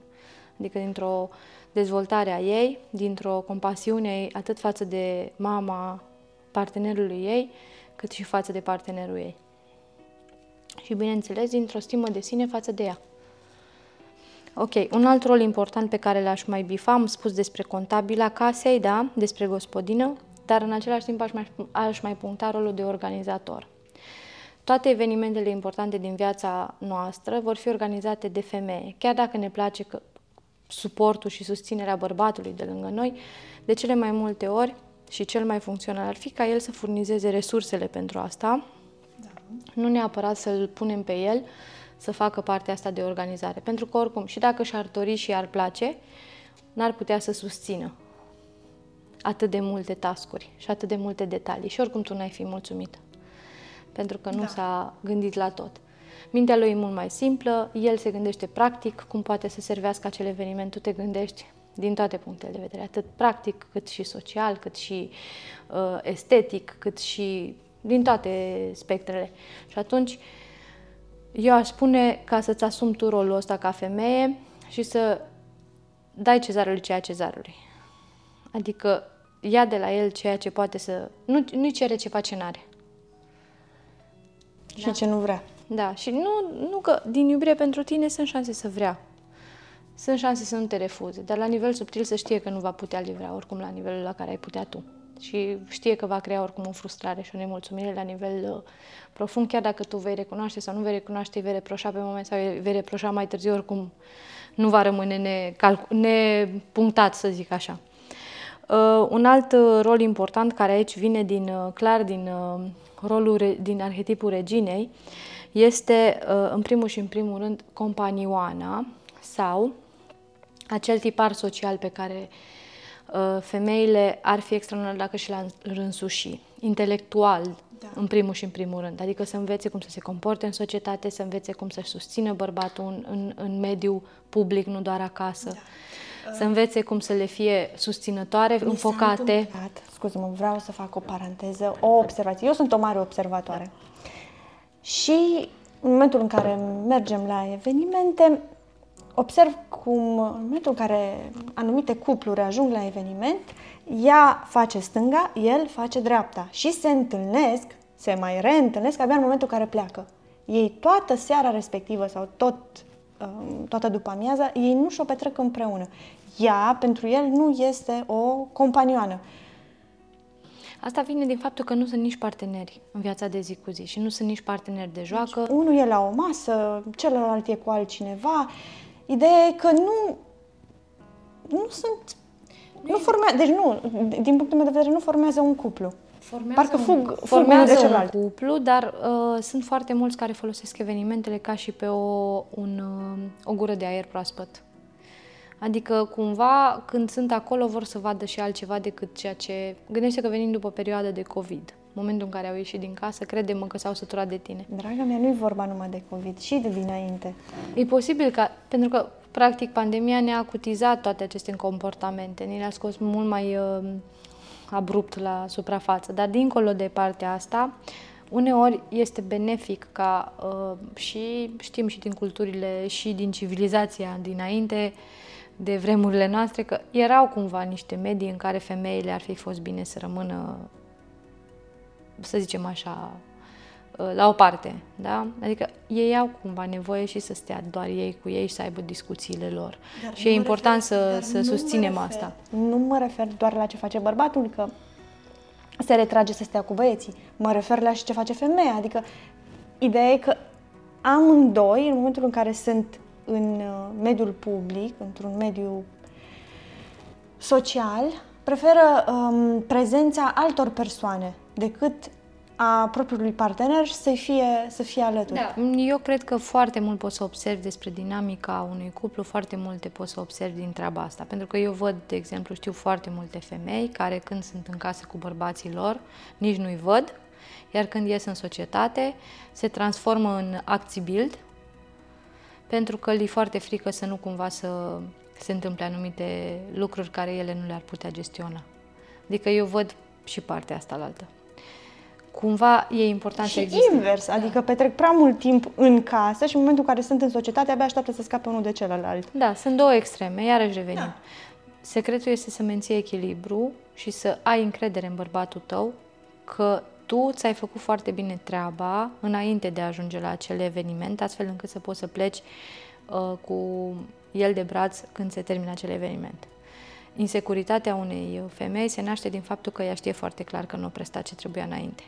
Adică dintr-o dezvoltare a ei, dintr-o compasiune atât față de mama partenerului ei, cât și față de partenerul ei. Și bineînțeles, dintr-o stimă de sine față de ea. Ok, un alt rol important pe care l-aș mai bifa, am spus despre contabila casei, da, despre gospodină, dar în același timp aș mai, aș mai puncta rolul de organizator. Toate evenimentele importante din viața noastră vor fi organizate de femeie. Chiar dacă ne place că suportul și susținerea bărbatului de lângă noi, de cele mai multe ori și cel mai funcțional ar fi ca el să furnizeze resursele pentru asta, da. nu neapărat să-l punem pe el să facă partea asta de organizare. Pentru că oricum, și dacă și-ar dori și ar place, n-ar putea să susțină atât de multe tascuri și atât de multe detalii și oricum tu n-ai fi mulțumită pentru că nu da. s-a gândit la tot. Mintea lui e mult mai simplă, el se gândește practic cum poate să servească acel eveniment, tu te gândești din toate punctele de vedere, atât practic, cât și social, cât și uh, estetic, cât și din toate spectrele. Și atunci, eu aș spune ca să-ți asumi tu rolul ăsta ca femeie și să dai cezarului ceea cezarului. Adică ia de la el ceea ce poate să... Nu, nu cere ce face n-are. Și da. ce nu vrea. Da, și nu, nu că din iubire pentru tine sunt șanse să vrea. Sunt șanse să nu te refuze, dar la nivel subtil să știe că nu va putea livra oricum la nivelul la care ai putea tu. Și știe că va crea oricum o frustrare și o nemulțumire la nivel uh, profund, chiar dacă tu vei recunoaște sau nu vei recunoaște, îi vei reproșa pe moment sau îi vei reproșa mai târziu, oricum nu va rămâne necalcu- nepunctat, să zic așa. Uh, un alt uh, rol important care aici vine din, uh, clar din uh, rolul din arhetipul reginei este, uh, în primul și în primul rând, companioana sau acel tipar social pe care uh, femeile ar fi extraordinar dacă și l-ar însuși, intelectual, da. în primul și în primul rând. Adică să învețe cum să se comporte în societate, să învețe cum să-și susțină bărbatul în, în, în mediul public, nu doar acasă. Da să învețe cum să le fie susținătoare, Mi înfocate. Scuze-mă, vreau să fac o paranteză, o observație. Eu sunt o mare observatoare. Și în momentul în care mergem la evenimente, observ cum în momentul în care anumite cupluri ajung la eveniment, ea face stânga, el face dreapta și se întâlnesc, se mai reîntâlnesc abia în momentul în care pleacă. Ei toată seara respectivă sau tot, um, toată după amiaza, ei nu și-o petrec împreună. Ea, pentru el, nu este o companioană. Asta vine din faptul că nu sunt nici parteneri în viața de zi cu zi și nu sunt nici parteneri de joacă. Deci, unul e la o masă, celălalt e cu altcineva. Ideea e că nu, nu sunt... Nu formează, deci nu, din punctul meu de vedere, nu formează un cuplu. Formează Parcă fug, fug formează de celălalt. un cuplu, dar uh, sunt foarte mulți care folosesc evenimentele ca și pe o, un, uh, o gură de aer proaspăt. Adică, cumva, când sunt acolo, vor să vadă și altceva decât ceea ce... Gândește că venim după perioada de COVID, momentul în care au ieșit din casă, crede-mă că s-au săturat de tine. Draga mea, nu e vorba numai de COVID, și de dinainte. E posibil ca, pentru că, practic, pandemia ne-a acutizat toate aceste comportamente, ne le-a scos mult mai uh, abrupt la suprafață, dar dincolo de partea asta, uneori este benefic ca uh, și știm și din culturile și din civilizația dinainte, uh, de vremurile noastre, că erau cumva niște medii în care femeile ar fi fost bine să rămână, să zicem așa, ă, la o parte, da? Adică ei au cumva nevoie și să stea doar ei cu ei și să aibă discuțiile lor. Dar și e important refer, să, să susținem refer, asta. Nu mă refer doar la ce face bărbatul, că se retrage să stea cu băieții. Mă refer la și ce face femeia. Adică ideea e că amândoi, în momentul în care sunt în uh, mediul public, într-un mediu social, preferă um, prezența altor persoane decât a propriului partener să fie, să fie alături. Da. Eu cred că foarte mult poți să observi despre dinamica unui cuplu, foarte multe poți să observi din treaba asta. Pentru că eu văd, de exemplu, știu foarte multe femei care când sunt în casă cu bărbații lor, nici nu-i văd, iar când ies în societate, se transformă în acții build, pentru că li foarte frică să nu cumva să se întâmple anumite lucruri care ele nu le-ar putea gestiona. Adică eu văd și partea asta la altă. Cumva e important și să existe. invers, da. adică petrec prea mult timp în casă și în momentul în care sunt în societate abia așteaptă să scape unul de celălalt. Da, sunt două extreme, iarăși revenim. Da. Secretul este să menții echilibru și să ai încredere în bărbatul tău că tu ți-ai făcut foarte bine treaba înainte de a ajunge la acel eveniment, astfel încât să poți să pleci uh, cu el de braț când se termină acel eveniment. Insecuritatea unei femei se naște din faptul că ea știe foarte clar că nu a prestat ce trebuia înainte.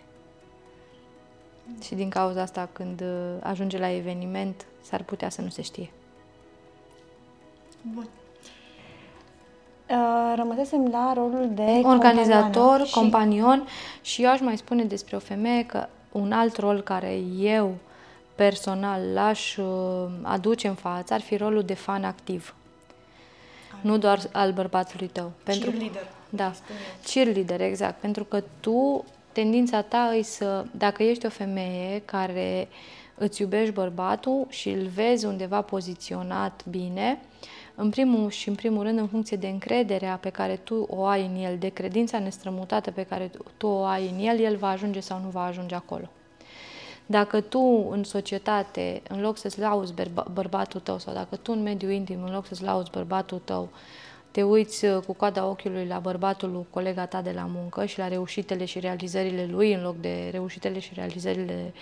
Și din cauza asta, când uh, ajunge la eveniment, s-ar putea să nu se știe. Bun. Uh, rămăsesem la rolul de organizator, și... companion și eu aș mai spune despre o femeie că un alt rol care eu personal l-aș uh, aduce în față ar fi rolul de fan activ. Ai. Nu doar al bărbatului tău. Pentru, cheerleader. Da, cheerleader, exact. Pentru că tu, tendința ta e să, dacă ești o femeie care îți iubești bărbatul și îl vezi undeva poziționat bine, uh, în primul și în primul rând în funcție de încrederea pe care tu o ai în el, de credința nestrămutată pe care tu o ai în el, el va ajunge sau nu va ajunge acolo. Dacă tu în societate, în loc să-ți lauzi bărbatul tău sau dacă tu în mediul intim, în loc să-ți lauzi bărbatul tău, te uiți uh, cu coada ochiului la bărbatul lui colega ta de la muncă și la reușitele și realizările lui în loc de reușitele și realizările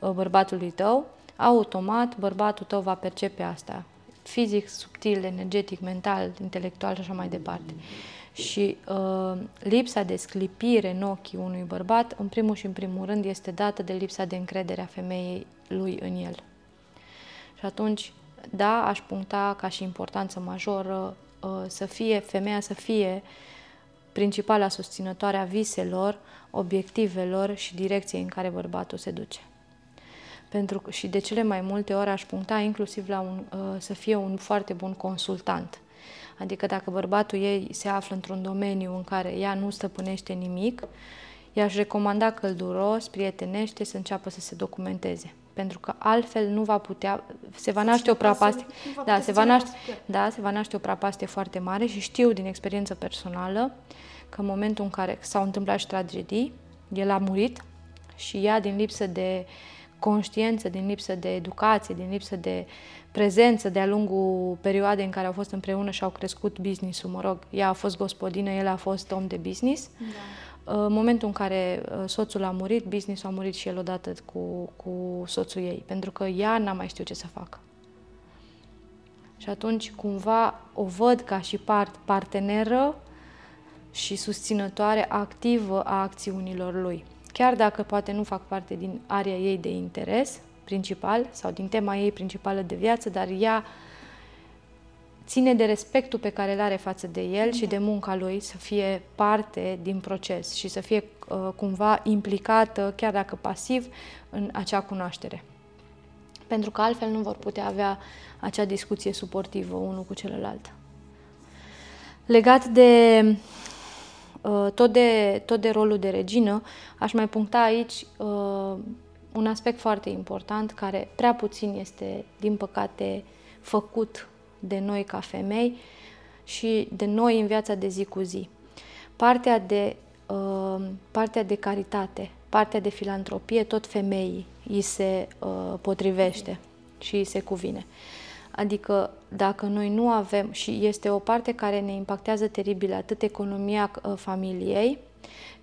uh, bărbatului tău, automat bărbatul tău va percepe asta fizic, subtil, energetic, mental, intelectual și așa mai departe. Și uh, lipsa de sclipire în ochii unui bărbat, în primul și în primul rând, este dată de lipsa de încredere a femeii lui în el. Și atunci, da, aș puncta ca și importanță majoră uh, să fie, femeia să fie principala susținătoare a viselor, obiectivelor și direcției în care bărbatul se duce pentru că și de cele mai multe ori aș puncta inclusiv la un, uh, să fie un foarte bun consultant. Adică dacă bărbatul ei se află într-un domeniu în care ea nu stăpânește nimic, i-aș recomanda călduros, prietenește să înceapă să se documenteze. Pentru că altfel nu va putea, se va naște o prapastie, da, se va naște, da, se va naște o prapastie foarte mare și știu din experiență personală că în momentul în care s-au întâmplat și tragedii, el a murit și ea din lipsă de uh, conștiență, din lipsă de educație, din lipsă de prezență de-a lungul perioadei în care au fost împreună și au crescut business-ul, mă rog, ea a fost gospodină, el a fost om de business. Da. În momentul în care uh, soțul a murit, business-ul a murit și el odată cu, cu soțul ei, pentru că ea n-a mai știut ce să facă. Și atunci, cumva, o văd ca și part, parteneră și susținătoare activă a acțiunilor lui. Chiar dacă poate nu fac parte din area ei de interes principal sau din tema ei principală de viață, dar ea ține de respectul pe care îl are față de el și de munca lui să fie parte din proces și să fie uh, cumva implicată, chiar dacă pasiv, în acea cunoaștere. Pentru că altfel nu vor putea avea acea discuție suportivă unul cu celălalt. Legat de uh, tot, de tot de rolul de regină, aș mai puncta aici uh, un aspect foarte important care prea puțin este, din păcate, făcut de noi ca femei și de noi în viața de zi cu zi. Partea de, uh, partea de caritate, partea de filantropie, tot femeii îi se uh, potrivește și îi se cuvine. Adică dacă noi nu avem, și este o parte care ne impactează teribil atât economia uh, familiei,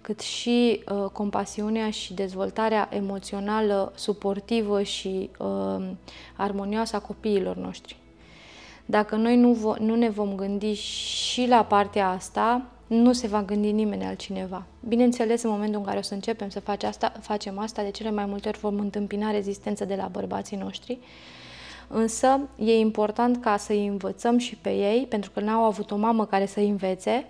cât și uh, compasiunea și dezvoltarea emoțională, suportivă și uh, armonioasă a copiilor noștri. Dacă noi nu, vo- nu ne vom gândi și la partea asta, nu se va gândi nimeni altcineva. Bineînțeles, în momentul în care o să începem să face asta, facem asta, de cele mai multe ori vom întâmpina rezistență de la bărbații noștri, însă e important ca să-i învățăm și pe ei, pentru că n-au avut o mamă care să-i învețe,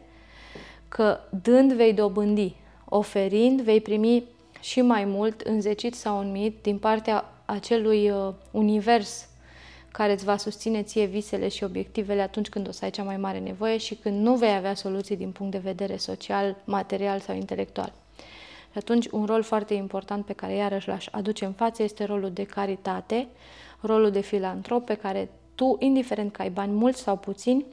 că dând vei dobândi, oferind vei primi și mai mult, înzecit sau înmit, din partea acelui uh, univers care îți va susține ție visele și obiectivele atunci când o să ai cea mai mare nevoie și când nu vei avea soluții din punct de vedere social, material sau intelectual. Și atunci, un rol foarte important pe care iarăși l-aș aduce în față este rolul de caritate, rolul de filantrop pe care tu, indiferent că ai bani mulți sau puțini,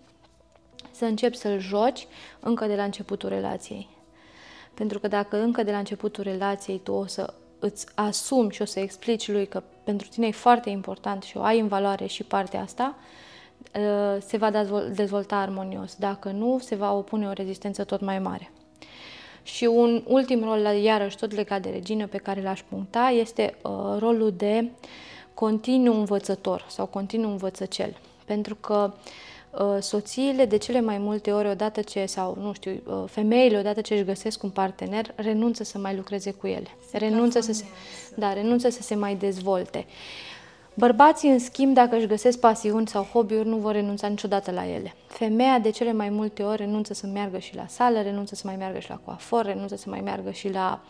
să începi să-l joci încă de la începutul relației. Pentru că dacă încă de la începutul relației tu o să îți asumi și o să explici lui că pentru tine e foarte important și o ai în valoare și partea asta, ă, se va dezvolta armonios. Dacă nu, se va opune o rezistență tot mai mare. Și un ultim rol, iarăși tot legat de regină, pe care l-aș puncta, este ă, rolul de continuu învățător sau continuu învățăcel. Pentru că uh, Uh, soțiile de cele mai multe ori, odată ce, sau nu știu, uh, femeile, odată ce își găsesc un partener, renunță să mai lucreze cu ele. Se renunță să se, da, renunță să se mai dezvolte. Bărbații, în schimb, dacă își găsesc pasiuni sau hobby-uri, nu vor renunța niciodată la ele. Femeia, de cele mai multe ori, renunță să meargă și la sală, renunță să mai meargă și la coafor, renunță să mai meargă și la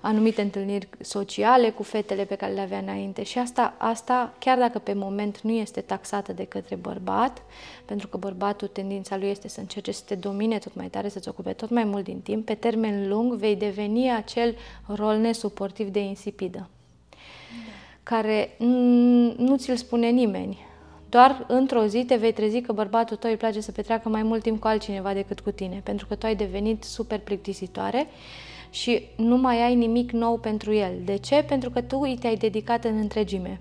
anumite întâlniri sociale cu fetele pe care le avea înainte. Și asta, asta, chiar dacă pe moment nu este taxată de către bărbat, pentru că bărbatul, tendința lui este să încerce să te domine tot mai tare, să-ți ocupe tot mai mult din timp, pe termen lung vei deveni acel rol nesuportiv de insipidă care nu ți-l spune nimeni. Doar într-o zi te vei trezi că bărbatul tău îi place să petreacă mai mult timp cu altcineva decât cu tine, pentru că tu ai devenit super plictisitoare și nu mai ai nimic nou pentru el. De ce? Pentru că tu îi te-ai dedicat în întregime.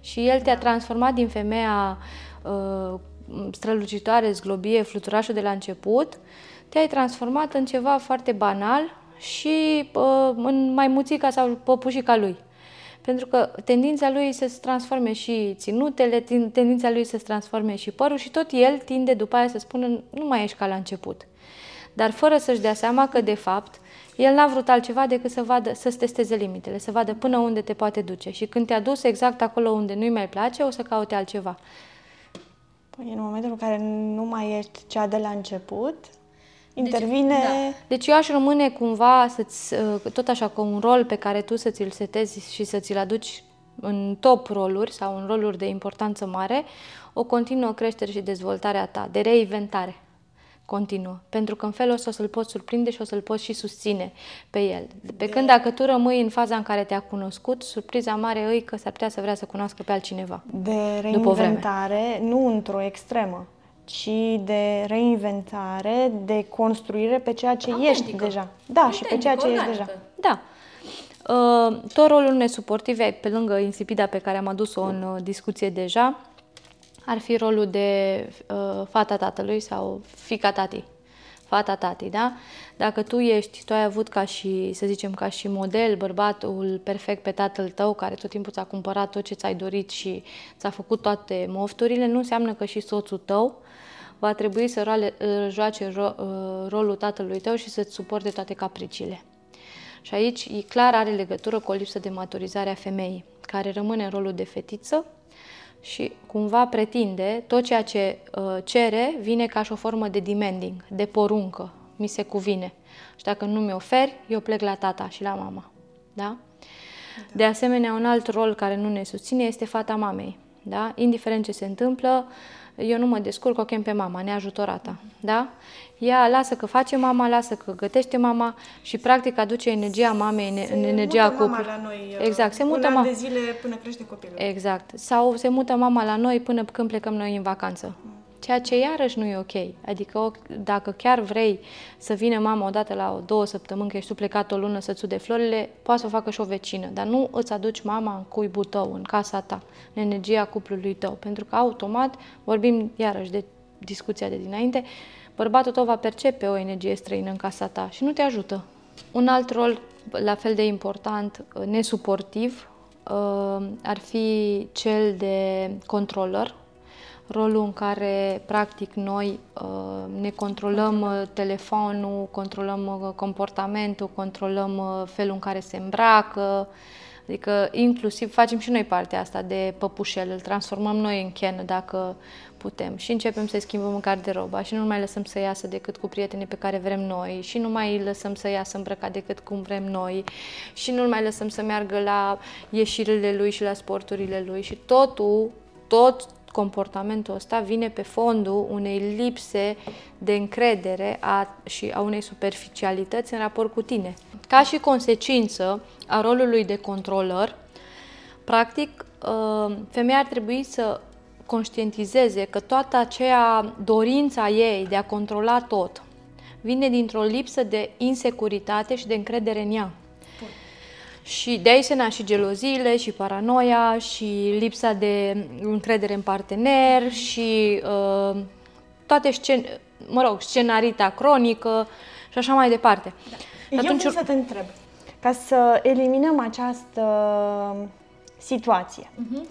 Și el te-a da. transformat din femeia uh, strălucitoare, zglobie, fluturașă de la început, te-ai transformat în ceva foarte banal și uh, în maimuțica sau păpușica lui pentru că tendința lui să se transforme și ținutele, tendința lui să se transforme și părul și tot el tinde după aia să spună nu mai ești ca la început. Dar fără să-și dea seama că, de fapt, el n-a vrut altceva decât să vadă, să-ți testeze limitele, să vadă până unde te poate duce. Și când te-a dus exact acolo unde nu-i mai place, o să caute altceva. Păi, în momentul în care nu mai ești cea de la început, intervine... Deci, da. deci eu aș rămâne cumva, să-ți, uh, tot așa, cu un rol pe care tu să ți-l setezi și să ți-l aduci în top roluri sau în roluri de importanță mare, o continuă creștere și dezvoltare a ta, de reinventare continuă. Pentru că în felul ăsta o să-l poți surprinde și o să-l poți și susține pe el. Pe de... când dacă tu rămâi în faza în care te-a cunoscut, surpriza mare e că s-ar putea să vrea să cunoască pe altcineva. De reinventare, nu într-o extremă ci de reinventare, de construire pe ceea ce Autentică. ești deja. Da, Autentică, și pe ceea ce organică. ești deja. Da. Uh, tot rolul nesuportiv, pe lângă insipida pe care am adus-o în uh, discuție deja, ar fi rolul de uh, fata tatălui sau fica tatii fata tati, da? Dacă tu ești, tu ai avut ca și, să zicem, ca și model bărbatul perfect pe tatăl tău, care tot timpul ți-a cumpărat tot ce ți-ai dorit și ți-a făcut toate mofturile, nu înseamnă că și soțul tău va trebui să roale, joace ro, uh, rolul tatălui tău și să-ți suporte toate capriciile. Și aici e clar are legătură cu o lipsă de maturizare a femeii, care rămâne în rolul de fetiță și cumva pretinde tot ceea ce uh, cere vine ca și o formă de demanding, de poruncă, mi se cuvine. Și dacă nu mi oferi, eu plec la tata și la mama. Da? da? De asemenea, un alt rol care nu ne susține este fata mamei. Da? Indiferent ce se întâmplă, eu nu mă descurc, o chem pe mama, neajutorata. Da? Ea lasă că face mama, lasă că gătește mama și practic aduce energia mamei în, în energia cuplului. la noi exact, se mută mama de zile până crește copilul. Exact. Sau se mută mama la noi până când plecăm noi în vacanță. Mm. Ceea ce iarăși nu e ok. Adică dacă chiar vrei să vină mama odată la o, două săptămâni, că ești tu plecat o lună să-ți de florile, poate să o facă și o vecină. Dar nu îți aduci mama în cuibul tău, în casa ta, în energia cuplului tău. Pentru că automat, vorbim iarăși de discuția de dinainte, bărbatul tău va percepe o energie străină în casa ta și nu te ajută. Un alt rol, la fel de important, nesuportiv, uh, ar fi cel de controller, rolul în care, practic, noi uh, ne controlăm uh, telefonul, controlăm comportamentul, controlăm felul în care se îmbracă, Adică inclusiv facem și noi partea asta de păpușel, îl transformăm noi în Ken dacă putem. Și începem să-i schimbăm în garderoba și nu mai lăsăm să iasă decât cu prietenii pe care vrem noi și nu mai lăsăm să iasă îmbrăcat decât cum vrem noi și nu mai lăsăm să meargă la ieșirile lui și la sporturile lui. Și totul, tot comportamentul ăsta vine pe fondul unei lipse de încredere a, și a unei superficialități în raport cu tine. Ca și consecință a rolului de controlor, practic, ă, femeia ar trebui să conștientizeze că toată aceea dorința ei de a controla tot vine dintr-o lipsă de insecuritate și de încredere în ea. Și de aici se nasc și geloziile, și paranoia, și lipsa de încredere în partener, și uh, toate scen- mă rog, scenarita cronică și așa mai departe. Da. Atunci... Eu vreau să te întreb, ca să eliminăm această situație uh-huh.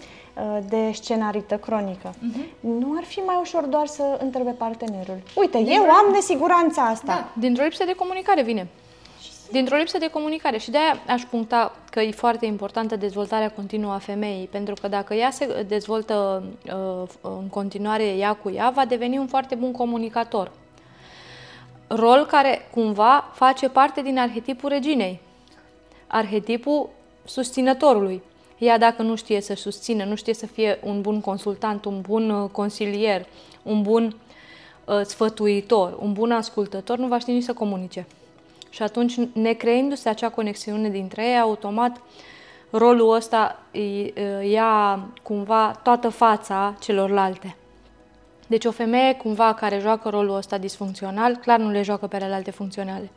de scenarită cronică, uh-huh. nu ar fi mai ușor doar să întrebe partenerul? Uite, Din eu am nesiguranța asta. Da. Dintr-o lipsă de comunicare vine. Dintr-o lipsă de comunicare și de-aia aș puncta că e foarte importantă dezvoltarea continuă a femeii, pentru că dacă ea se dezvoltă uh, în continuare ea cu ea, va deveni un foarte bun comunicator. Rol care cumva face parte din arhetipul reginei, arhetipul susținătorului. Ea dacă nu știe să susțină, nu știe să fie un bun consultant, un bun uh, consilier, un bun uh, sfătuitor, un bun ascultător, nu va ști nici să comunice. Și atunci, necreându-se acea conexiune dintre ei, automat rolul ăsta ia cumva toată fața celorlalte. Deci o femeie cumva care joacă rolul ăsta disfuncțional, clar nu le joacă pe alte funcționale.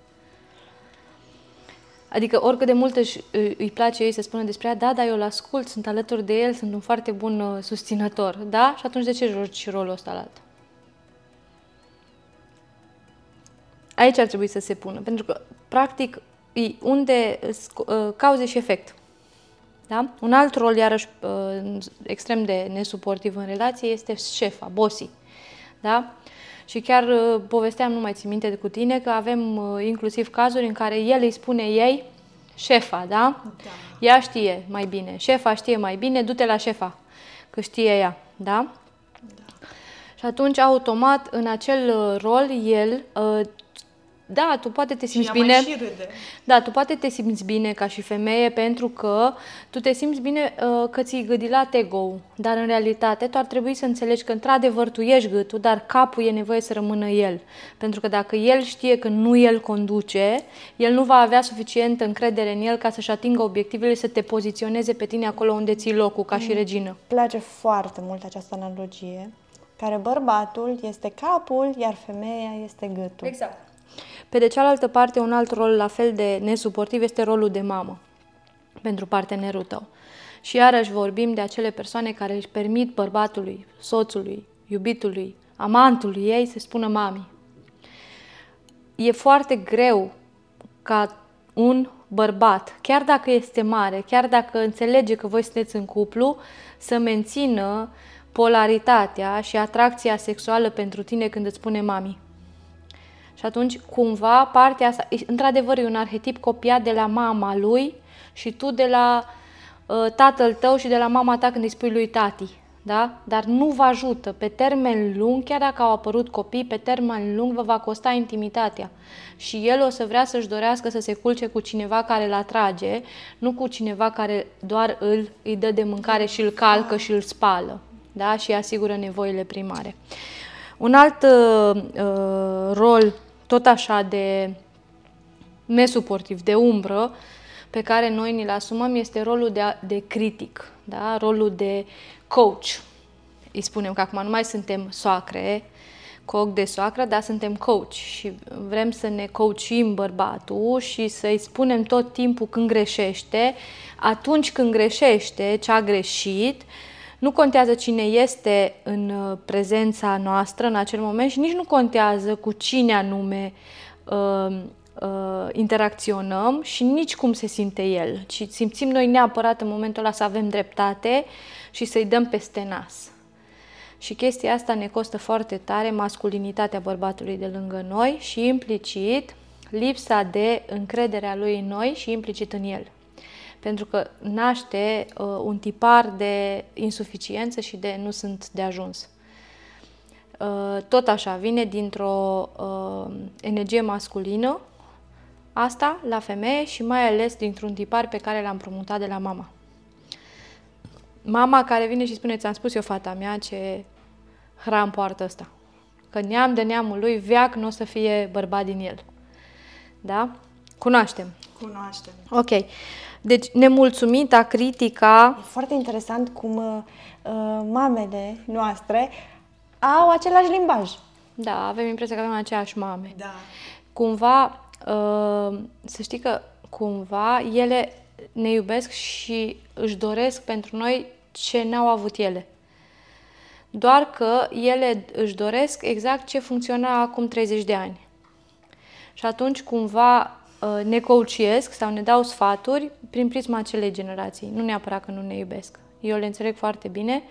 Adică oricât de mult își, îi place ei să spună despre ea, da, dar eu îl ascult, sunt alături de el, sunt un foarte bun uh, susținător, da? Și atunci de ce joci rolul ăsta la altă? Aici ar trebui să se pună, pentru că, practic, unde uh, cauze și efect. Da? Un alt rol, iarăși, uh, extrem de nesuportiv în relație este șefa, bossii. Da? Și chiar uh, povesteam, nu mai țin minte de cu tine, că avem inclusiv cazuri în care el îi spune ei, șefa, da? da? Ea știe mai bine, șefa știe mai bine, du-te la șefa, că știe ea, da? da. Și atunci, automat, în acel rol, el da, tu poate te simți bine. Și da, tu poate te simți bine ca și femeie pentru că tu te simți bine uh, că ți-ai gâdilat ego dar în realitate tu ar trebui să înțelegi că într-adevăr tu ești gâtul, dar capul e nevoie să rămână el. Pentru că dacă el știe că nu el conduce, el nu va avea suficientă încredere în el ca să-și atingă obiectivele, să te poziționeze pe tine acolo unde ții locul ca mm. și regină. Place foarte mult această analogie care bărbatul este capul, iar femeia este gâtul. Exact. Pe de cealaltă parte, un alt rol la fel de nesuportiv este rolul de mamă. pentru partenerul tău. Și iarăși vorbim de acele persoane care își permit bărbatului, soțului, iubitului, amantului ei să spună mami. E foarte greu ca un bărbat, chiar dacă este mare, chiar dacă înțelege că voi sunteți în cuplu, să mențină polaritatea și atracția sexuală pentru tine când îți spune mami. Și atunci, cumva, partea asta, într-adevăr, e un arhetip copiat de la mama lui și tu de la uh, tatăl tău și de la mama ta când îi spui lui tati. Da? Dar nu vă ajută. Pe termen lung, chiar dacă au apărut copii, pe termen lung vă va costa intimitatea. Și el o să vrea să-și dorească să se culce cu cineva care îl atrage, nu cu cineva care doar îl, îi dă de mâncare și îl calcă și îl spală. Da? Și asigură nevoile primare. Un alt uh, uh, rol tot așa de nesuportiv, de umbră, pe care noi ni-l asumăm este rolul de, de critic, da? rolul de coach. Îi spunem că acum nu mai suntem soacre, coc de soacră, dar suntem coach și vrem să ne coachim bărbatul și să-i spunem tot timpul când greșește, atunci când greșește ce a greșit, nu contează cine este în uh, prezența noastră în acel moment și nici nu contează cu cine anume uh, uh, interacționăm și nici cum se simte el, ci simțim noi neapărat în momentul ăla să avem dreptate și să-i dăm peste nas. Și chestia asta ne costă foarte tare masculinitatea bărbatului de lângă noi și implicit lipsa de încredere a lui în noi și implicit în el. Pentru că naște uh, un tipar de insuficiență și de nu sunt de ajuns. Uh, tot așa, vine dintr-o uh, energie masculină, asta la femeie și mai ales dintr-un tipar pe care l-am promutat de la mama. Mama care vine și spune, ți-am spus eu, fata mea, ce hram poartă ăsta. Că neam de neamul lui, veac nu o să fie bărbat din el. Da? Cunoaștem. Cunoaștem. Ok. Deci, nemulțumita, critica... E foarte interesant cum uh, uh, mamele noastre au același limbaj. Da, avem impresia că avem aceeași mame. Da. Cumva, uh, să știi că cumva ele ne iubesc și își doresc pentru noi ce n-au avut ele. Doar că ele își doresc exact ce funcționa acum 30 de ani. Și atunci, cumva, uh, ne coachiesc sau ne dau sfaturi prin prisma acelei generații. Nu neapărat că nu ne iubesc. Eu le înțeleg foarte bine,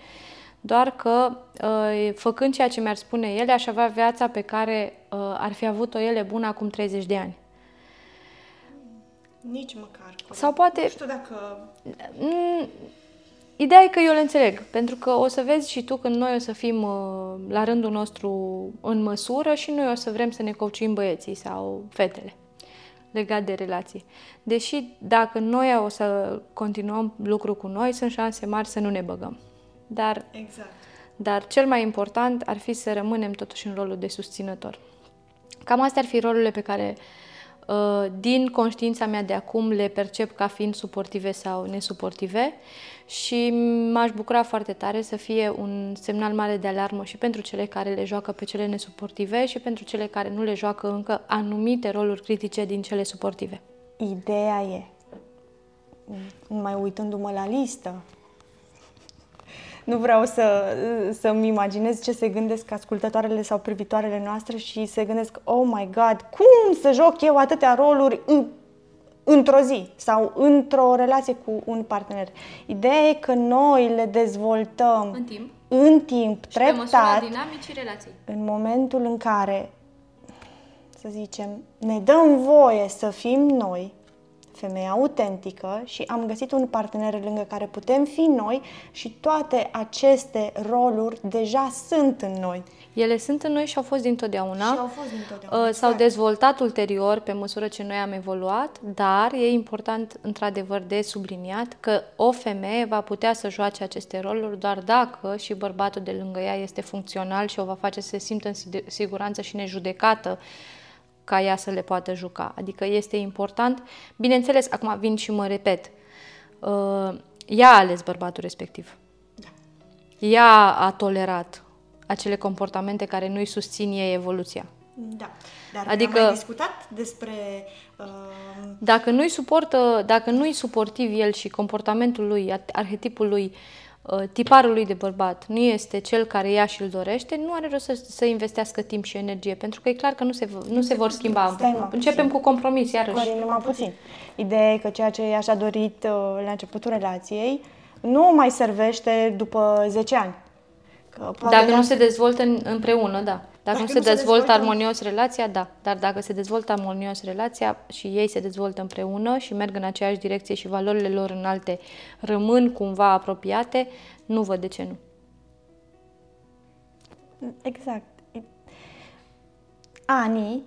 doar că uh, făcând ceea ce mi-ar spune ele, aș avea viața pe care uh, ar fi avut-o ele bună acum 30 de ani. Nici măcar. Sau poate... Nu știu dacă... Mm, ideea e că eu le înțeleg, pentru că o să vezi și tu când noi o să fim uh, la rândul nostru în măsură și noi o să vrem să ne căucim băieții sau fetele legat de relații. Deși dacă noi o să continuăm lucru cu noi, sunt șanse mari să nu ne băgăm. Dar, exact. dar cel mai important ar fi să rămânem totuși în rolul de susținător. Cam astea ar fi rolurile pe care uh, Uh, din conștiința mea de acum le percep ca fiind suportive sau nesuportive și m-aș bucura foarte tare să fie un semnal mare de alarmă și pentru cele care le joacă pe cele nesuportive și pentru cele care nu le joacă încă anumite roluri critice din cele suportive. Ideea e, mai uitându-mă la listă, nu vreau să, să-mi imaginez ce se gândesc ascultătoarele sau privitoarele noastre și se gândesc, oh my god, cum să joc eu atâtea roluri în, într-o zi sau într-o relație cu un partener. Ideea e că noi le dezvoltăm în timp, în timp și treptat, dinamicii relației. în momentul în care, să zicem, ne dăm voie să fim noi, femeie autentică și am găsit un partener lângă care putem fi noi și toate aceste roluri deja sunt în noi. Ele sunt în noi și au fost dintotdeauna. Și au fost dintotdeauna. Uh, s-au exact. dezvoltat ulterior pe măsură ce noi am evoluat, dar e important într-adevăr de subliniat că o femeie va putea să joace aceste roluri doar dacă și bărbatul de lângă ea este funcțional și o va face să se simtă în siguranță și nejudecată ca ea să le poată juca. Adică este important. Bineînțeles, acum vin și mă repet, uh, ea a ales bărbatul respectiv. Da. Ea a tolerat acele comportamente care nu-i susțin ei evoluția. Da, dar adică, am mai discutat despre... Uh... Dacă nu-i suportă, dacă nu-i suportiv el și comportamentul lui, arhetipul lui, uh, tiparul lui de bărbat nu este cel care ea și îl dorește, nu are rost să, să investească timp și energie, pentru că e clar că nu se, nu se vor schimba. Stai, Începem puțin. cu compromis, iarăși. Corin, numai puțin. Ideea e că ceea ce i-aș dorit uh, la începutul relației nu mai servește după 10 ani. Că Dacă nu se dezvoltă împreună, da. Dacă, Dacă nu se, dezvoltă, dezvoltă armonios relația, da. Dar dacă se dezvoltă armonios relația și ei se dezvoltă împreună și merg în aceeași direcție și valorile lor înalte rămân cumva apropiate, nu văd de ce nu. Exact. Anii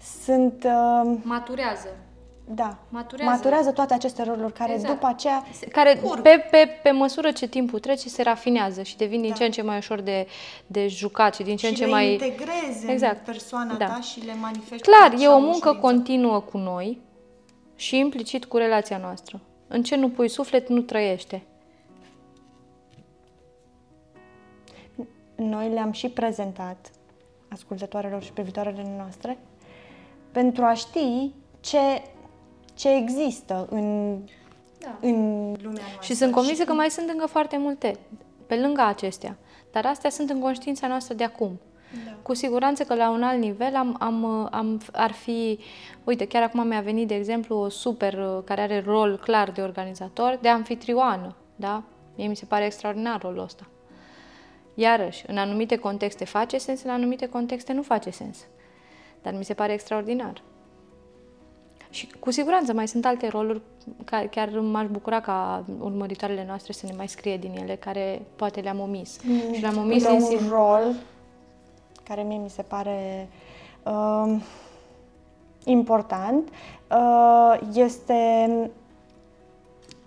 sunt... Uh... Maturează da. Maturează. Maturează toate aceste roluri care exact. după aceea care pe, pe, pe măsură ce timpul trece se rafinează și devin din da. ce în ce mai ușor de, de jucat și din ce și în ce mai integreze exact. în persoana da. ta și le manifeste. Clar, e o muncă continuă cu noi și implicit cu relația noastră. În ce nu pui suflet, nu trăiește. Noi le-am și prezentat ascultătoarelor și privitoarele noastre pentru a ști ce ce există în, da. în lumea noastră. Și sunt convinsă și că mai sunt încă foarte multe pe lângă acestea. Dar astea sunt în conștiința noastră de acum. Da. Cu siguranță că la un alt nivel am, am, am, ar fi, uite, chiar acum mi-a venit, de exemplu, o super, care are rol clar de organizator, de anfitrioană, da? Mie mi se pare extraordinar rolul ăsta. Iarăși, în anumite contexte face sens, în anumite contexte nu face sens. Dar mi se pare extraordinar. Și cu siguranță mai sunt alte roluri care chiar m-aș bucura ca urmăritoarele noastre să ne mai scrie din ele, care poate le-am omis. Mm, și le-am omis un sim- rol care mie mi se pare uh, important uh, este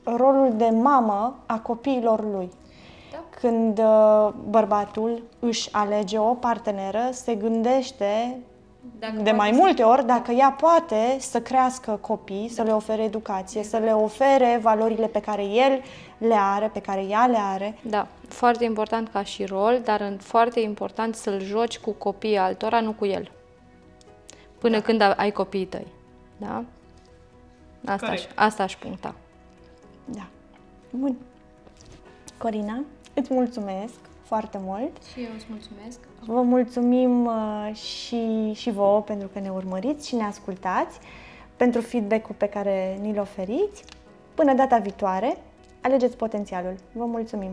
rolul de mamă a copiilor lui. Da. Când uh, bărbatul își alege o parteneră, se gândește dacă de mai multe ori, dacă ea poate să crească copii, să le ofere educație, să le ofere valorile pe care el le are, pe care ea le are. Da, foarte important ca și rol, dar foarte important să-l joci cu copiii altora, nu cu el. Până da. când ai copiii tăi. Da? Asta, aș, asta aș puncta. Da. Bun. Corina, îți mulțumesc foarte mult. Și eu îți mulțumesc. Vă mulțumim uh, și, și vouă pentru că ne urmăriți și ne ascultați, pentru feedback-ul pe care ni-l oferiți. Până data viitoare, alegeți potențialul. Vă mulțumim!